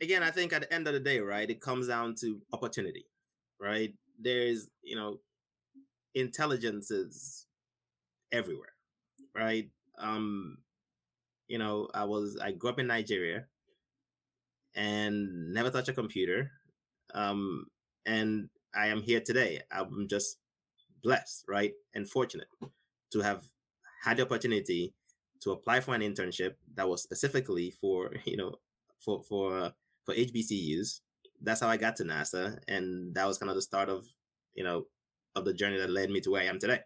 Speaker 3: again, I think at the end of the day, right, it comes down to opportunity, right? There's, you know, intelligence is everywhere, right? Um, you know, I was I grew up in Nigeria and never touched a computer. Um, and I am here today. I'm just blessed, right? And fortunate to have had the opportunity to apply for an internship that was specifically for, you know, for for uh, for HBCUs. That's how I got to NASA, and that was kind of the start of, you know, of the journey that led me to where I am today.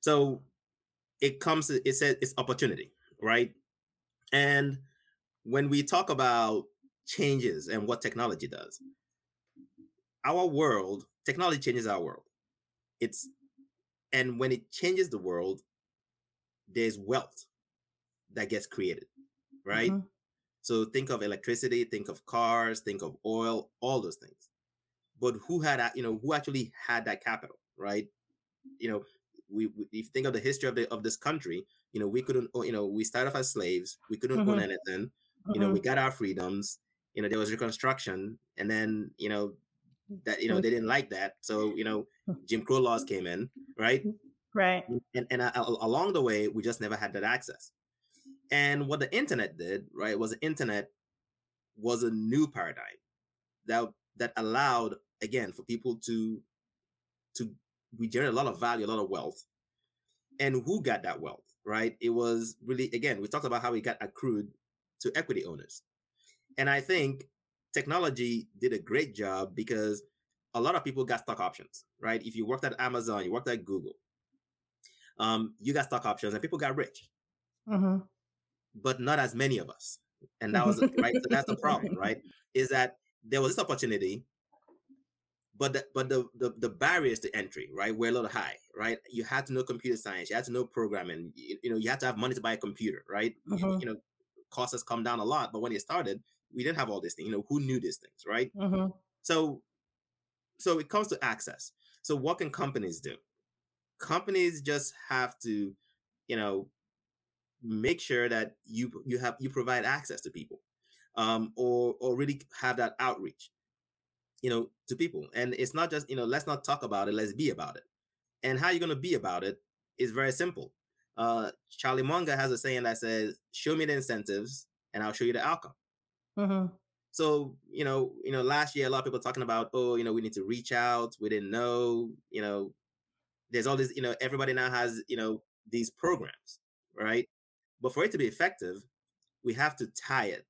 Speaker 3: So it comes it says it's opportunity, right? And when we talk about changes and what technology does, our world, technology changes our world. It's and when it changes the world, there's wealth that gets created, right?
Speaker 2: Mhm.
Speaker 3: So think of electricity, think of cars, think of oil, all those things. But who had you know, who actually had that capital, right? You know, we, we if you think of the history of the of this country, you know, we couldn't, you know, we started off as slaves, we couldn't own
Speaker 2: Mhm.
Speaker 3: anything, you know, we
Speaker 2: Mhm.
Speaker 3: got our freedoms, you know, there was reconstruction, and then, you know, that you know they didn't like that, so you know, Jim Crow laws came in, right?
Speaker 2: right
Speaker 3: and and uh, along the way we just never had that access and what the internet did right was the internet was a new paradigm that that allowed again for people to to we generate a lot of value a lot of wealth. And who got that wealth right? It was really again we talked about how it got accrued to equity owners. And i think technology did a great job because a lot of people got stock options right? If you worked at amazon you worked at google um, you got stock options and people got rich.
Speaker 2: Mhm.
Speaker 3: But not as many of us. And that was right. So that's the problem, right? Is that there was this opportunity, but the, but the, the the barriers to entry, right, were a little high, right? You had to know computer science, you had to know programming, you, you know, you had to have money to buy a computer, right? You-
Speaker 2: Mhm.
Speaker 3: You, know, costs has come down a lot, but when it started, we didn't have all these things. You know, who knew these things, right?
Speaker 2: Mhm.
Speaker 3: So so it comes to access. So what can companies do? Companies just have to, you know, make sure that you you have you provide access to people um or or really have that outreach you know to people. And it's not just you know let's not talk about it let's be about it. And how you're going to be about it is very simple. Uh charlie munger has a saying that says show me the incentives and i'll show you the outcome.
Speaker 2: Mhm.
Speaker 3: so you know you know last year a lot of people talking about oh you know we need to reach out. We didn't know you know. There's all this you know everybody now has you know these programs right but for it to be effective we have to tie it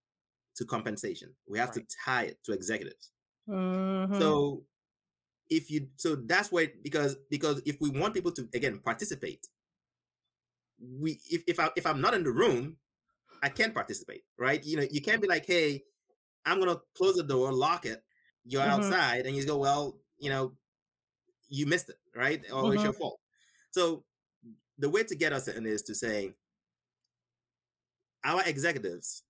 Speaker 3: to compensation we have to tie it to executives
Speaker 2: Mhm.
Speaker 3: so if you so that's where because because if we want people to again participate we if, if i if i'm not in the room i can't participate right you know you can't be like hey I'm gonna close the door, lock it. You're
Speaker 2: Mhm.
Speaker 3: outside, and you go, well, you know, you missed it, right? Or it's your fault. So the way to get us in is to say, our executives,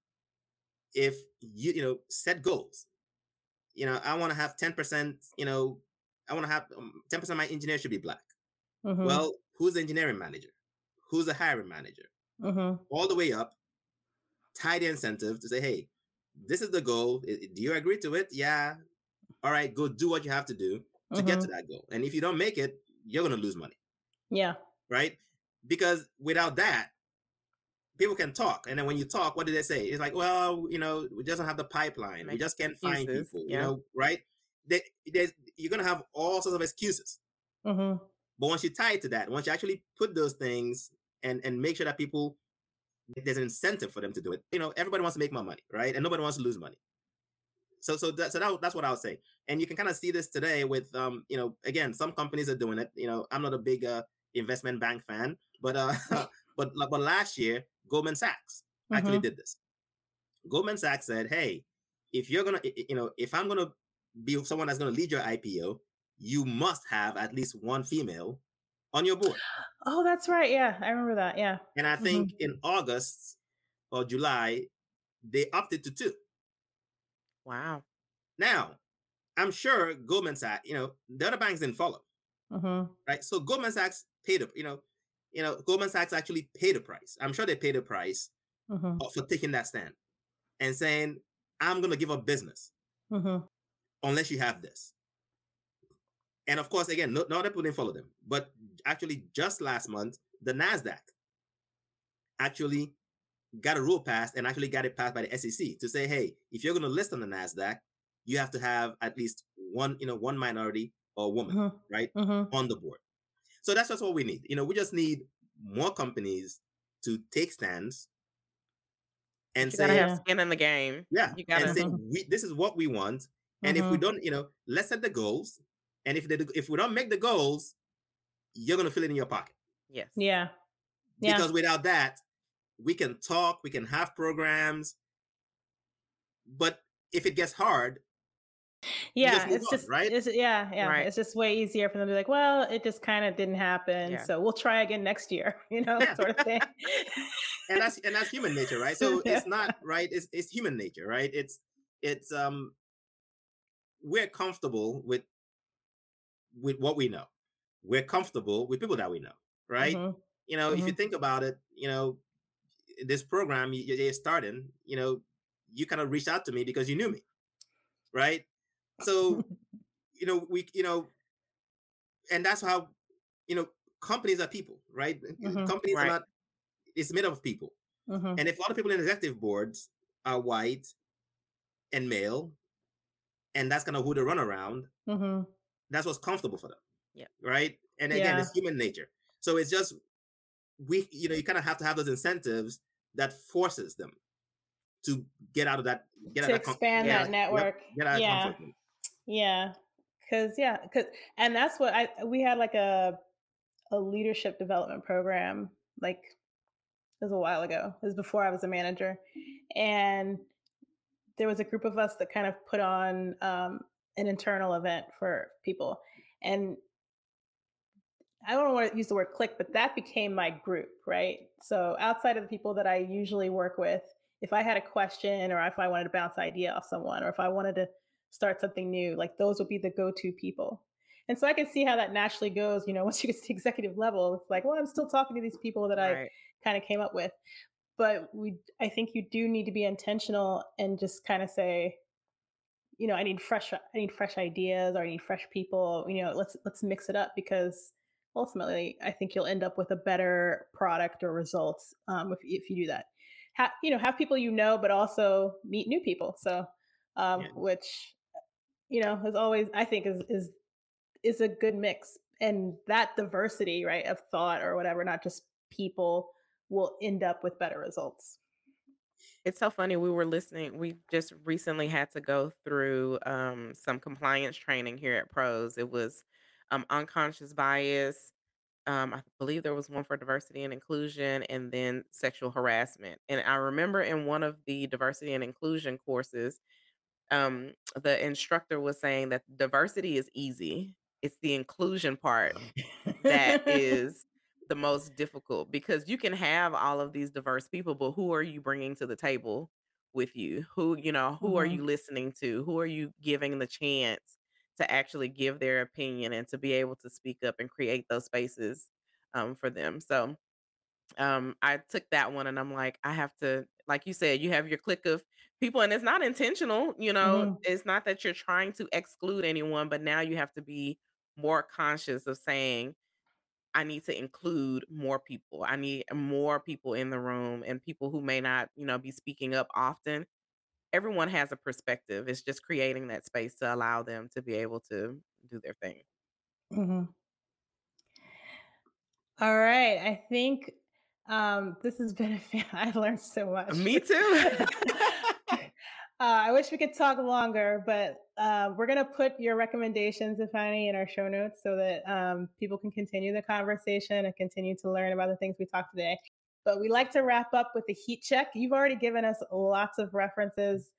Speaker 3: if you you know set goals, you know, I want to have ten percent. You know, I want to have um, ten percent of my engineers should be black.
Speaker 2: Mhm.
Speaker 3: Well, who's the engineering manager? Who's the hiring manager?
Speaker 2: Mhm.
Speaker 3: All the way up, tie the incentive to say, hey, this is the goal. Do you agree to it? Yeah. All right, go do what you have to do to get to
Speaker 2: Mhm.
Speaker 3: that goal. And if you don't make it, you're gonna lose money,
Speaker 2: Yeah.
Speaker 3: right? Because without that, people can talk. And then when you talk, what do they say? It's like, well, you know, we just don't have the pipeline. We just can't find
Speaker 1: excuses,
Speaker 3: people, you know, right? They, you're gonna have all sorts of excuses.
Speaker 2: Mhm.
Speaker 3: But once you tie it to that, once you actually put those things and and make sure that people there's an incentive for them to do it. You know, everybody wants to make more money, right? And nobody wants to lose money. So so that, so that, that's what I would say. And you can kind of see this today with um, you know, again, some companies are doing it. You know, I'm not a big uh, investment bank fan, but uh but but last year Goldman Sachs actually
Speaker 2: Mhm.
Speaker 3: did this. Goldman Sachs said, "Hey, if you're gonna, i- i- you know, if I'm gonna be someone that's gonna lead your IPO, you must have at least one female on your board."
Speaker 2: Oh, that's right. Yeah, I remember that. Yeah.
Speaker 3: And I think in August or July, they opted to two.
Speaker 1: Wow.
Speaker 3: Now, I'm sure Goldman Sachs, you know, the other banks didn't follow,
Speaker 2: Mhm.
Speaker 3: right? So Goldman Sachs paid, up, you know, you know, Goldman Sachs actually paid the price. I'm sure they paid the price
Speaker 2: Mhm.
Speaker 3: for taking that stand and saying, "I'm going to give up business
Speaker 2: Mhm.
Speaker 3: unless you have this." And of course, again, no, no other people didn't follow them. But actually, just last month, the Nasdaq actually got a rule passed and actually got it passed by the SEC to say, "Hey, if you're going to list on the Nasdaq, you have to have at least one, you know, one minority or woman,
Speaker 2: Mhm.
Speaker 3: right, on the board." So that's just what we need. You know, we just need more companies to take stands and
Speaker 1: You
Speaker 3: say,
Speaker 1: gotta have skin in the game.
Speaker 3: yeah,
Speaker 1: You gotta.
Speaker 3: say we, this is what we want. And if we
Speaker 2: Mhm.
Speaker 3: don't, you know, let's set the goals. And if they, if we don't make the goals, you're gonna feel it in your pocket.
Speaker 1: Yes.
Speaker 2: Yeah. Yeah.
Speaker 3: Because without that, we can talk, we can have programs, but if it gets hard, you
Speaker 2: Yeah,
Speaker 3: just
Speaker 2: it's
Speaker 3: on,
Speaker 2: just
Speaker 3: right?
Speaker 2: It's, yeah, yeah.
Speaker 1: Right.
Speaker 2: It's just way easier for them to be like, well, it just kind of didn't happen,
Speaker 1: Yeah.
Speaker 2: so we'll try again next year, you know,
Speaker 3: Yeah.
Speaker 2: sort of thing.
Speaker 3: and that's and that's human nature, right? So it's not right. It's it's human nature, right? It's it's um we're comfortable with with what we know. We're comfortable with people that we know, right?
Speaker 2: Mhm.
Speaker 3: You know, if you think about it, you know, this program you, you're starting, you know, you kind of reached out to me because you knew me, right? So, you know, we, you know, and that's how, you know, companies are people, right?
Speaker 2: Mhm.
Speaker 3: Companies
Speaker 1: Right.
Speaker 3: are not. It's made up of people,
Speaker 2: Mhm.
Speaker 3: and if a lot of people in executive boards are white and male, and that's kind of who they run around,
Speaker 2: Mhm.
Speaker 3: that's what's comfortable for them.
Speaker 1: Yeah.
Speaker 3: Right. And again,
Speaker 2: Yeah.
Speaker 3: it's human nature. So it's just we, you know, you kind of have to have those incentives that forces them to get out of that, get
Speaker 2: To
Speaker 3: out of com-
Speaker 2: expand
Speaker 3: yeah,
Speaker 2: that network.
Speaker 3: get out of
Speaker 2: Yeah. Yeah, cause yeah, cause and that's what I we had like a a leadership development program like it was a while ago. It was before I was a manager, and there was a group of us that kind of put on um, an internal event for people, and I don't want to use the word click, but that became my group, right? So outside of the people that I usually work with, if I had a question or if I wanted to bounce idea off someone or if I wanted to start something new, like those would be the go-to people. And so I can see how that naturally goes, you know, once you get to the executive level, it's like, well, I'm still talking to these people that I kind of came up with. But we I think you do need to be intentional and just kind of say, you know, I need fresh I need fresh ideas or I need fresh people, you know, let's let's mix it up because ultimately I think you'll end up with a better product or results um, if, if you do that. Have, you know, have people you know, but also meet new people. So, um,
Speaker 3: Yeah.
Speaker 2: which, you know, is always, I think is, is, is a good mix and that diversity, right, of thought or whatever, not just people will end up with better results.
Speaker 1: It's so funny. We were listening. We just recently had to go through um, some compliance training here at Pros. It was um, unconscious bias. Um, I believe there was one for diversity and inclusion, and then sexual harassment. And I remember in one of the diversity and inclusion courses, um, the instructor was saying that diversity is easy. It's the inclusion part that is the most difficult because you can have all of these diverse people, but who are you bringing to the table with you? Who, you know, who are
Speaker 2: Mhm.
Speaker 1: you listening to? Who are you giving the chance to actually give their opinion and to be able to speak up and create those spaces um, for them? So, um, I took that one and I'm like, I have to, like you said, you have your clique of people, and it's not intentional, you know,
Speaker 2: Mhm.
Speaker 1: it's not that you're trying to exclude anyone, but now you have to be more conscious of saying, I need to include more people. I need more people in the room and people who may not, you know, be speaking up often. Everyone has a perspective. It's just creating that space to allow them to be able to do their thing.
Speaker 2: Mhm. All right. I think um, this has been a fan. I've learned so much.
Speaker 1: Me too.
Speaker 2: uh, I wish we could talk longer, but uh, we're going to put your recommendations, if any, in our show notes so that um, people can continue the conversation and continue to learn about the things we talked today. But we like to wrap up with a heat check. You've already given us lots of references.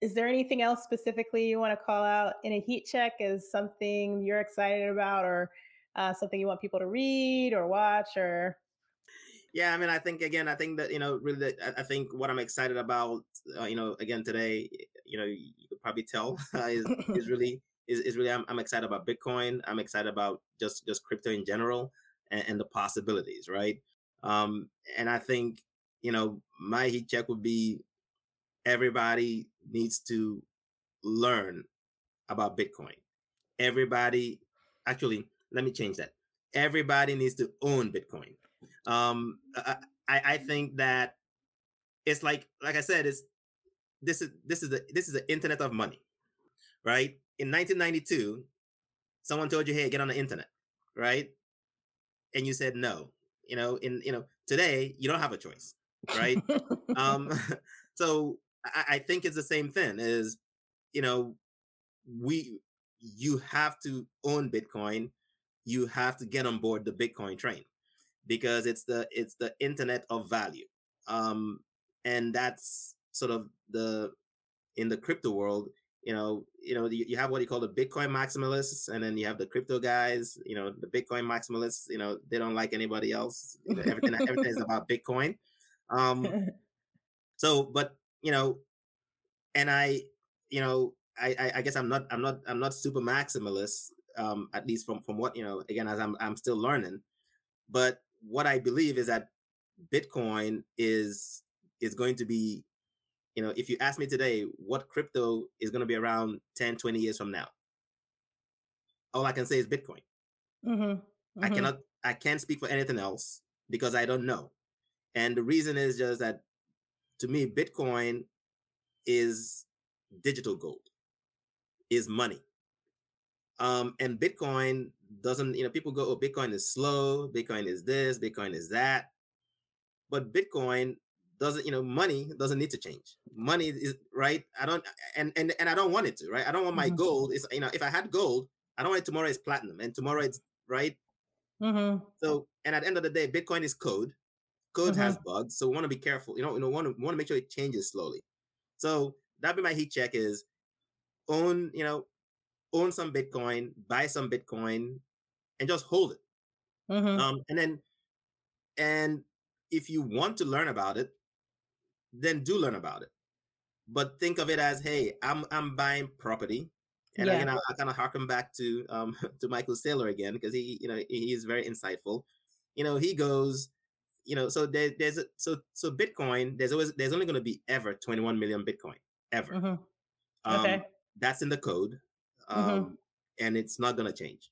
Speaker 2: Is there anything else specifically you want to call out in a heat check as something you're excited about or uh, something you want people to read or watch or
Speaker 3: yeah i mean i think again i think that you know really i think what i'm excited about uh, you know again today you know you could probably tell uh, is, is really is, is really I'm, I'm, excited about bitcoin. I'm excited about just just crypto in general and, and the possibilities right? Um and i think you know my heat check would be everybody needs to learn about bitcoin. Everybody actually let me change that. Everybody needs to own bitcoin um I, I think that it's like like i said it's this is this is the this is the internet of money right? In 1992 someone told you hey get on the internet right? And you said no you know in you know today you don't have a choice right? Um so I, I think it's the same thing is you know we you have to own bitcoin you have to get on board the bitcoin train because it's the it's the internet of value. Um and that's sort of the in the crypto world you know you know you, have what you call the bitcoin maximalists and then you have the crypto guys you know the bitcoin maximalists you know they don't like anybody else. You know, everything everything is about bitcoin. Um so but you know and i you know I, I guess I'm not I'm not I'm not super maximalist um at least from from what you know again as I'm I'm still learning. But what I believe is that Bitcoin is is going to be, you know, if you ask me today what crypto is going to be around 10, 20 years from now, all I can say is Bitcoin. Mm-hmm. Mm-hmm. I cannot I can't speak for anything else because I don't know. And the reason is just that to me, Bitcoin is digital gold, is money. Um, and Bitcoin doesn't, you know, people go, oh, Bitcoin is slow, Bitcoin is this, Bitcoin is that. But Bitcoin doesn't, you know, money doesn't need to change. Money is right. I don't, and and and I don't want it to, right? I don't want my mm-hmm. gold. Is you know, if I had gold, I don't want it tomorrow is platinum, and tomorrow it's right. Mm-hmm. So, and at the end of the day, Bitcoin is code. Code mm-hmm. has bugs, so we want to be careful. You know, you know, want to want to make sure it changes slowly. So that be my heat check is own, you know, own some Bitcoin, buy some Bitcoin, and just hold it. Mm-hmm. Um, and then, and if you want to learn about it, then do learn about it. But think of it as, hey, I'm I'm buying property, and yeah. again, I, I kind of harken back to um to Michael Saylor again because he, you know, he is very insightful. You know, he goes, you know, so there, there's a, so so Bitcoin. There's always there's only going to be ever 21 million Bitcoin ever. Mm-hmm. Okay, um, that's in the code. Mm-hmm. um, mm-hmm. and it's not going to change.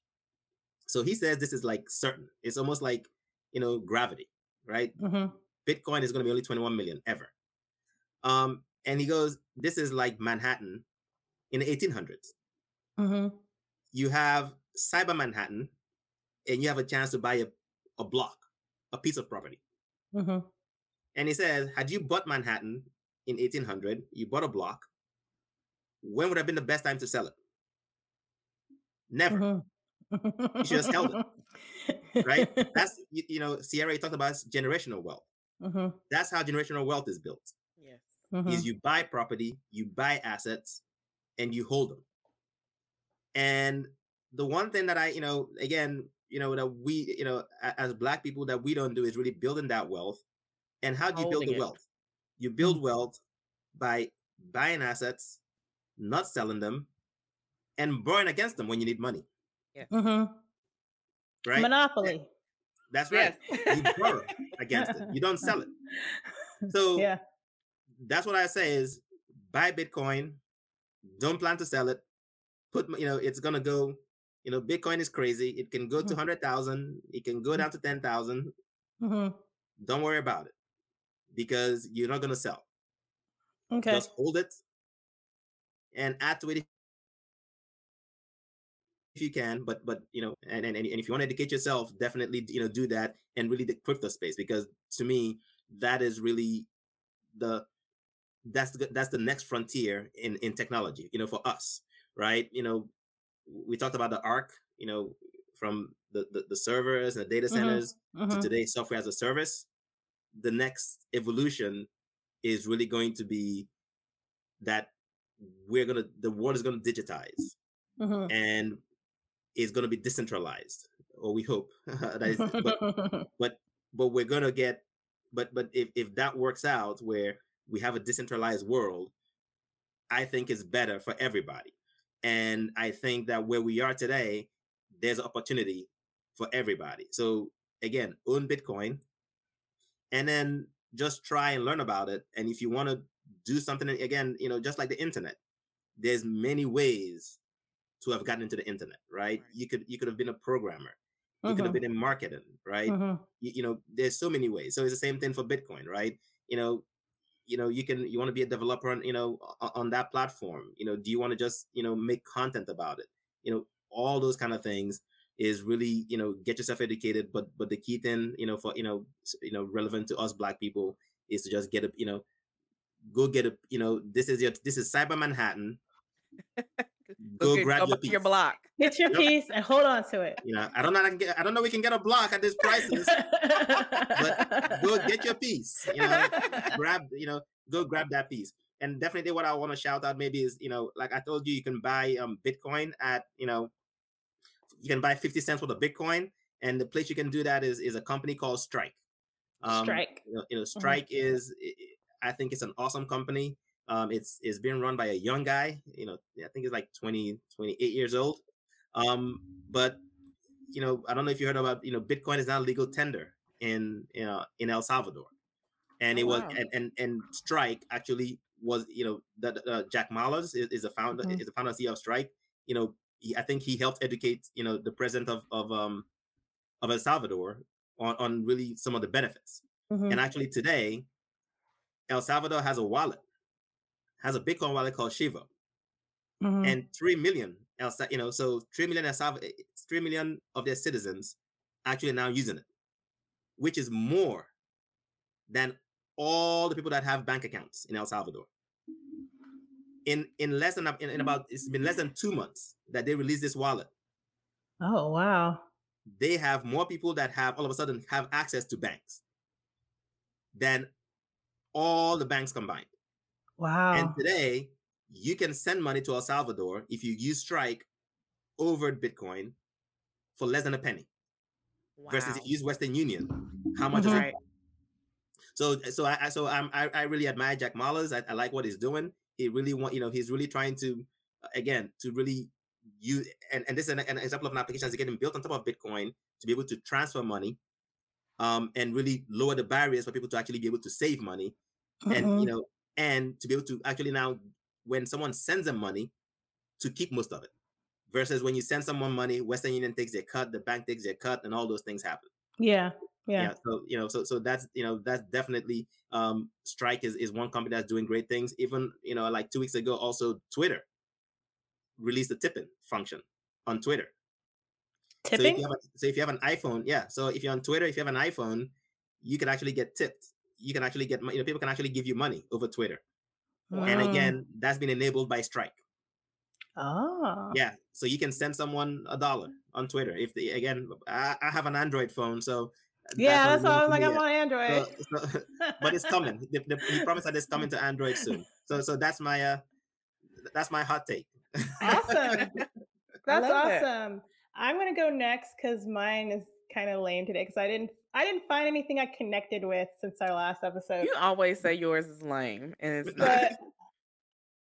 Speaker 3: So he says this is like certain. It's almost like you know gravity, right? Mm-hmm. Bitcoin is going to be only 21 million ever. Um, and he goes, this is like Manhattan in the 1800s. Mm-hmm. You have cyber Manhattan, and you have a chance to buy a, a block, a piece of property. Mm-hmm. And he says, had you bought Manhattan in 1800, you bought a block, when would have been the best time to sell it? Never. Mm-hmm. you should have held it. Right? That's you, you, know, Sierra talked about generational wealth. Mm-hmm. That's how generational wealth is built. Yes. Mm-hmm. Is you buy property, you buy assets, and you hold them. And the one thing that I, you know, again, you know, that we, you know, as black people that we don't do is really building that wealth. And how do you build the
Speaker 1: Holding it.
Speaker 3: wealth? You build wealth by buying assets, not selling them, and borrowing against them when you need money.
Speaker 2: Yeah. Mm-hmm.
Speaker 3: Right?
Speaker 2: Monopoly.
Speaker 3: That's right. You borrow against it. You don't sell it. So
Speaker 2: yeah.
Speaker 3: that's what I say is buy Bitcoin. Don't plan to sell it. Put you know it's gonna go. You know Bitcoin is crazy. It can go to
Speaker 2: Mhm.
Speaker 3: hundred thousand. It can go down to ten thousand.
Speaker 2: Mhm.
Speaker 3: Don't worry about it because you're not gonna sell.
Speaker 2: Okay.
Speaker 3: Just hold it and add to it if you can. But but you know and and, and if you want to educate yourself, definitely you know do that and really the crypto space because to me that is really the that's the that's the next frontier in in technology you know for us right you know we talked about the arc you know from the the, the servers and the data
Speaker 2: Mhm.
Speaker 3: centers to
Speaker 2: Mhm.
Speaker 3: today software as a service the next evolution is really going to be that we're gonna the world is gonna digitize
Speaker 2: Mhm.
Speaker 3: and is gonna be decentralized or we hope. That is but but but we're gonna get but but if, if that works out where we have a decentralized world i think it's better for everybody. And i think that where we are today there's opportunity for everybody. So again own bitcoin and then just try and learn about it. And if you want to do something again you know just like the internet there's many ways to have gotten into the internet right you could you could have been a programmer you could have
Speaker 2: Mhm.
Speaker 3: been in marketing right
Speaker 2: Mhm.
Speaker 3: you, you know there's so many ways so it's the same thing for bitcoin right you know you know you can you want to be a developer on you know on that platform you know do you want to just you know make content about it you know all those kind of things is really you know get yourself educated but but the key thing you know for you know you know relevant to us black people is to just get a you know go get a you know this is your this is cyber manhattan go,
Speaker 1: get-
Speaker 3: grab
Speaker 1: go
Speaker 3: your,
Speaker 1: buy your block.
Speaker 2: Get your
Speaker 3: Yep.
Speaker 2: piece and hold on to it.
Speaker 3: you know i don't know I, can get, I don't know we can get a block at these prices but go get your piece you know grab you know go grab that piece and definitely what i want to shout out maybe is you know like i told you you can buy um bitcoin at you know you can buy 50 cents worth of bitcoin and the place you can do that is is a company called strike um
Speaker 2: Strike.
Speaker 3: you know, you know strike is i I think it's an awesome company um it's it's being run by a young guy you know i think it's like 20 28 years old um but you know i don't know if you heard about you know bitcoin is now legal tender in you know in el salvador and
Speaker 1: Oh,
Speaker 3: it was
Speaker 1: wow.
Speaker 3: and, and and strike actually was you know that uh, jack Mallers is, is a founder
Speaker 2: Mhm.
Speaker 3: is the founder CEO of strike you know he, i think he helped educate you know the president of of um of el salvador on on really some of the benefits
Speaker 2: Mhm.
Speaker 3: and actually today el salvador has a wallet has a bitcoin wallet called Chivo
Speaker 2: Mhm.
Speaker 3: and 3 million El you know so 3 million El Salv- eh, 3 million of their citizens actually now using it which is more than all the people that have bank accounts in El Salvador in in less than in, in about it's been less than 2 months that they released this wallet
Speaker 2: oh wow.
Speaker 3: they have more people that have all of a sudden have access to banks than all the banks combined
Speaker 2: Wow.
Speaker 3: And today, you can send money to El Salvador if you use Strike over Bitcoin for less than a penny. Versus if you use Western Union, how much is
Speaker 2: Mhm.
Speaker 3: it? So, so I, I so I'm, I, I really admire Jack Mallers. I, I like what he's doing. He really want, you know, he's really trying to, uh, again, to really use, and, and this is an, an example of an application that's getting built on top of Bitcoin to be able to transfer money, um, and really lower the barriers for people to actually be able to save money and
Speaker 2: Mhm.
Speaker 3: you know and to be able to actually now when someone sends them money to keep most of it versus when you send someone money western union takes their cut the bank takes their cut and all those things happen
Speaker 2: yeah. Yeah.
Speaker 3: so you know so so that's you know that's definitely um strike is, is one company that's doing great things even you know like two weeks ago also twitter released a tipping function on twitter so if,
Speaker 2: Tipping.
Speaker 3: you have a, so if you have an iphone yeah so if you're on twitter if you have an iphone you can actually get tipped you can actually get you know people can actually give you money over twitter and again that's been enabled by strike
Speaker 2: Oh.
Speaker 3: yeah so you can send someone a dollar on twitter if the again i, I have an android phone so
Speaker 2: Yeah, that's
Speaker 3: not
Speaker 2: why I was like, I'm on Android.
Speaker 3: So- so- but it's coming the, the, he promised that it's coming to android soon so so that's my uh that's my hot take.
Speaker 2: Awesome. That's awesome. I'm gonna go next because mine is kind of lame today because I didn't I didn't find anything I connected with since our last episode.
Speaker 1: You always say yours is lame, and it's not.
Speaker 2: But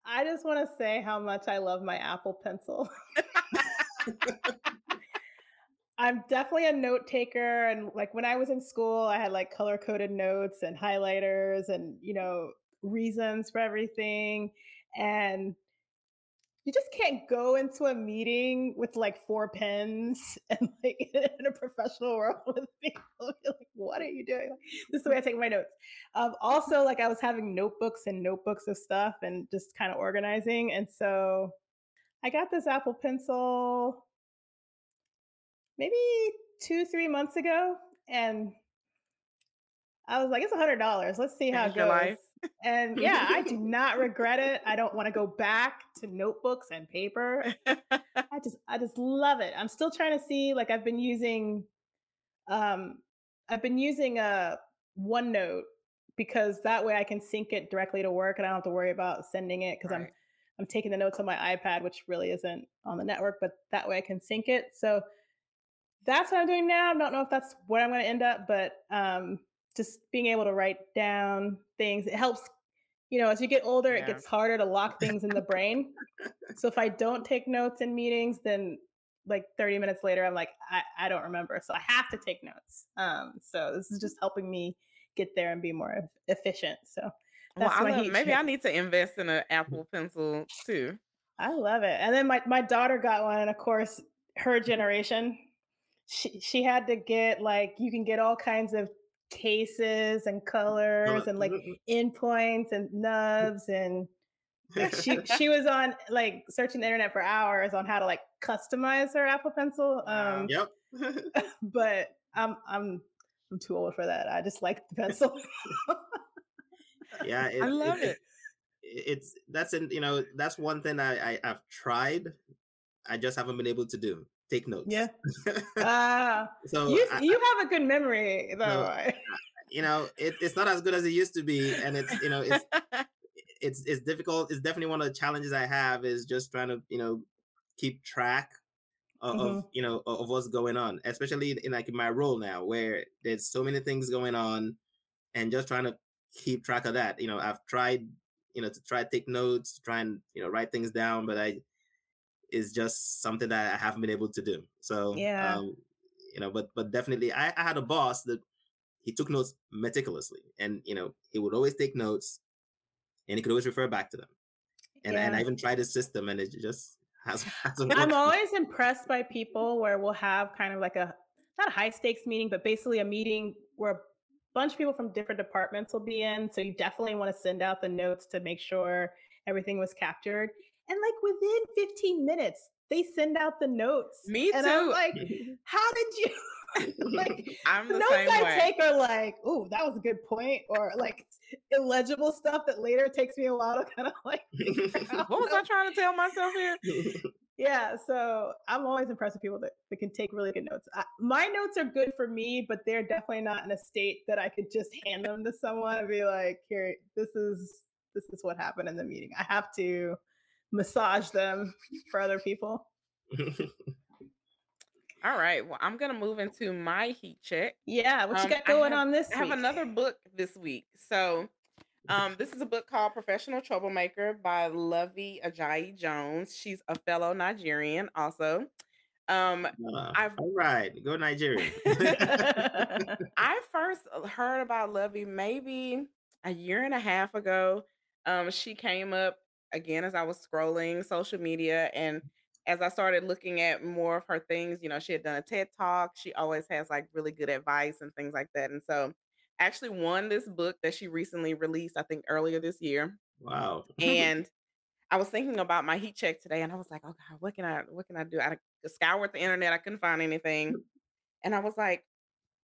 Speaker 2: I just want to say how much I love my Apple Pencil. I'm definitely a note taker, and like when I was in school, I had like color coded notes and highlighters, and you know reasons for everything, and you just can't go into a meeting with like four pens and like in a professional world with people. You're like, what are you doing? This is the way I take my notes. Um, also, like I was having notebooks and notebooks of stuff and just kind of organizing. And so I got this Apple Pencil maybe two, three months ago. And I was like, it's a hundred dollars. Let's see how it goes. And yeah, I do not regret it. I don't want to go back to notebooks and paper. I just I just love it. I'm still trying to see like I've been using um I've been using a OneNote because that way I can sync it directly to work and I don't have to worry about sending it because right. I'm I'm taking the notes on my iPad, which really isn't on the network, but that way I can sync it. So that's what I'm doing now. I don't know if that's where I'm going to end up, but um, just being able to write down things. It helps, you know, as you get older, yeah. it gets harder to lock things in the brain. So if I don't take notes in meetings, then like 30 minutes later, I'm like, I, I don't remember. So I have to take notes. Um, so this is just helping me get there and be more efficient. So
Speaker 1: well, I love, maybe I need to invest in an Apple Pencil too.
Speaker 2: I love it. And then my, my daughter got one, and of course, her generation, she she had to get like you can get all kinds of cases and colors and like endpoints and nubs and she she was on like searching the internet for hours on how to like customize her Apple Pencil. Um,
Speaker 3: yep.
Speaker 2: but I'm I'm I'm too old for that. I just like the pencil.
Speaker 3: yeah,
Speaker 1: it, I love it, it.
Speaker 3: It's that's in you know that's one thing I, I I've tried. I just haven't been able to do take notes.
Speaker 2: Yeah. Uh, so you, I, you have a good memory though. No,
Speaker 3: you know, it, it's not as good as it used to be, and it's you know it's it's it's difficult. It's definitely one of the challenges I have is just trying to you know keep track of, mm-hmm. of you know of what's going on, especially in, like in my role now where there's so many things going on, and just trying to keep track of that. You know, I've tried you know to try to take notes, try and you know write things down, but I is just something that I haven't been able to do. So
Speaker 2: yeah, um,
Speaker 3: you know, but but definitely, I, I had a boss that he took notes meticulously, and you know, he would always take notes, and he could always refer back to them. And yeah. and I even tried his system, and it just has.
Speaker 2: I'm always impressed by people where we'll have kind of like a not a high stakes meeting, but basically a meeting where a bunch of people from different departments will be in. So you definitely want to send out the notes to make sure everything was captured. And like within 15 minutes, they send out the notes.
Speaker 1: Me
Speaker 2: and
Speaker 1: too.
Speaker 2: I'm like, how did you? like
Speaker 1: I'm the,
Speaker 2: the notes
Speaker 1: I
Speaker 2: way. take are like, oh, that was a good point, or like illegible stuff that later takes me a while to kind of like.
Speaker 1: what was I trying to tell myself here?
Speaker 2: yeah, so I'm always impressed with people that, that can take really good notes. I, my notes are good for me, but they're definitely not in a state that I could just hand them to someone and be like, "Here, this is this is what happened in the meeting." I have to massage them for other people.
Speaker 1: All right. Well, I'm gonna move into my heat check.
Speaker 2: Yeah, what you um, got going
Speaker 1: have,
Speaker 2: on this
Speaker 1: I have another book this week. So um, this is a book called Professional Troublemaker by Luvvie Ajayi Jones. She's a fellow Nigerian also. Um,
Speaker 3: uh, I've, all right, go Nigeria.
Speaker 1: I first heard about Luvvie maybe a year and a half ago. Um, she came up again as I was scrolling social media and as I started looking at more of her things, you know, she had done a TED talk. She always has like really good advice and things like that. And so actually won this book that she recently released, I think earlier this year.
Speaker 3: Wow.
Speaker 1: and I was thinking about my heat check today and I was like, oh God, what can I what can I do? I scoured the internet, I couldn't find anything. And I was like,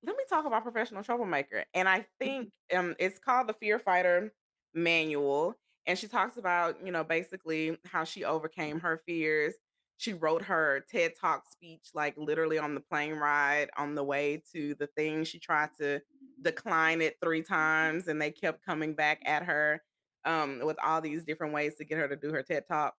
Speaker 1: let me talk about professional troublemaker. And I think um it's called the Fear Fighter Manual and she talks about you know basically how she overcame her fears. She wrote her ted talk speech like literally on the plane ride on the way to the thing. She tried to decline it three times and they kept coming back at her um, with all these different ways to get her to do her ted talk.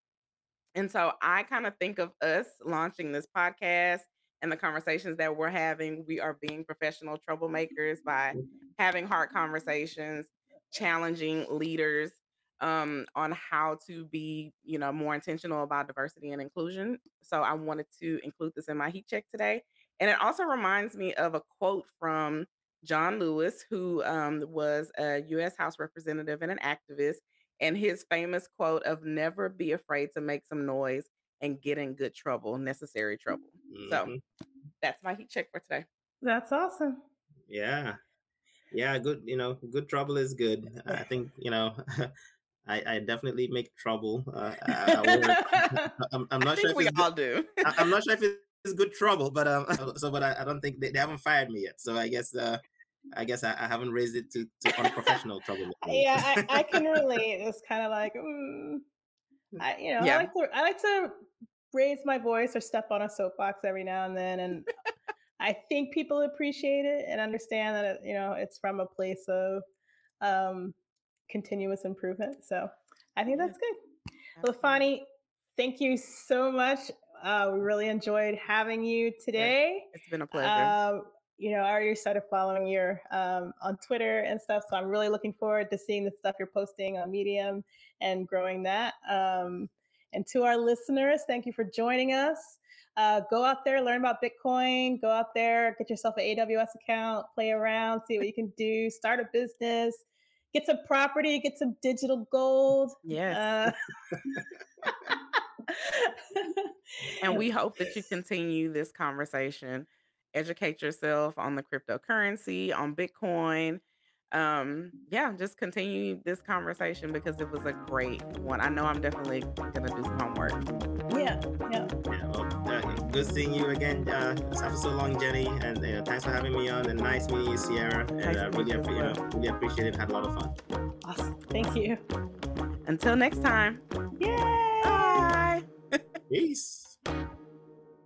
Speaker 1: And so I kind of think of us launching this podcast and the conversations that we're having. We are being professional troublemakers by having hard conversations, challenging leaders um, on how to be, you know, more intentional about diversity and inclusion. So I wanted to include this in my heat check today. And it also reminds me of a quote from John Lewis, who um, was a U.S. House representative and an activist and his famous quote of never be afraid to make some noise and get in good trouble, necessary trouble. Mm-hmm. So that's my heat check for today.
Speaker 2: That's awesome.
Speaker 3: Yeah. Yeah, good, you know, good trouble is good. I think, you know, I, I definitely make trouble. Uh, I, am not sure if
Speaker 1: we all
Speaker 3: good.
Speaker 1: do.
Speaker 3: I, am not sure if it's good trouble, but um, so but I, I don't think they, they haven't fired me yet. So I guess uh, I guess I, I haven't raised it to, to unprofessional trouble.
Speaker 2: Yeah, I, I can relate. It's kind of like, mm, I, you know, yeah. I like to I like to raise my voice or step on a soapbox every now and then, and I think people appreciate it and understand that it, you know it's from a place of um, continuous improvement. So I think that's good. Well, Fani, thank you so much. Uh, we really enjoyed having you today.
Speaker 1: It's been a pleasure. Uh,
Speaker 2: you know, I already started following you um, on Twitter and stuff. So I'm really looking forward to seeing the stuff you're posting on Medium and growing that. Um, and to our listeners, thank you for joining us. Uh, go out there, learn about Bitcoin. Go out there, get yourself an AWS account, play around, see what you can do, start a business, get some property, get some digital gold.
Speaker 1: Yes. Uh, and we hope that you continue this conversation educate yourself on the cryptocurrency, on Bitcoin. Um, yeah, just continue this conversation because it was a great one. I know I'm definitely gonna do some homework.
Speaker 2: Yeah, yeah. yeah
Speaker 3: well, good seeing you again. Uh, after so long, Jenny, and uh, thanks for having me on. And nice meeting you, Sierra. And nice uh, really, you know, really appreciate it. Had a lot of fun.
Speaker 2: Awesome. Thank you.
Speaker 1: Until next time.
Speaker 2: Yay!
Speaker 1: Bye.
Speaker 3: Peace.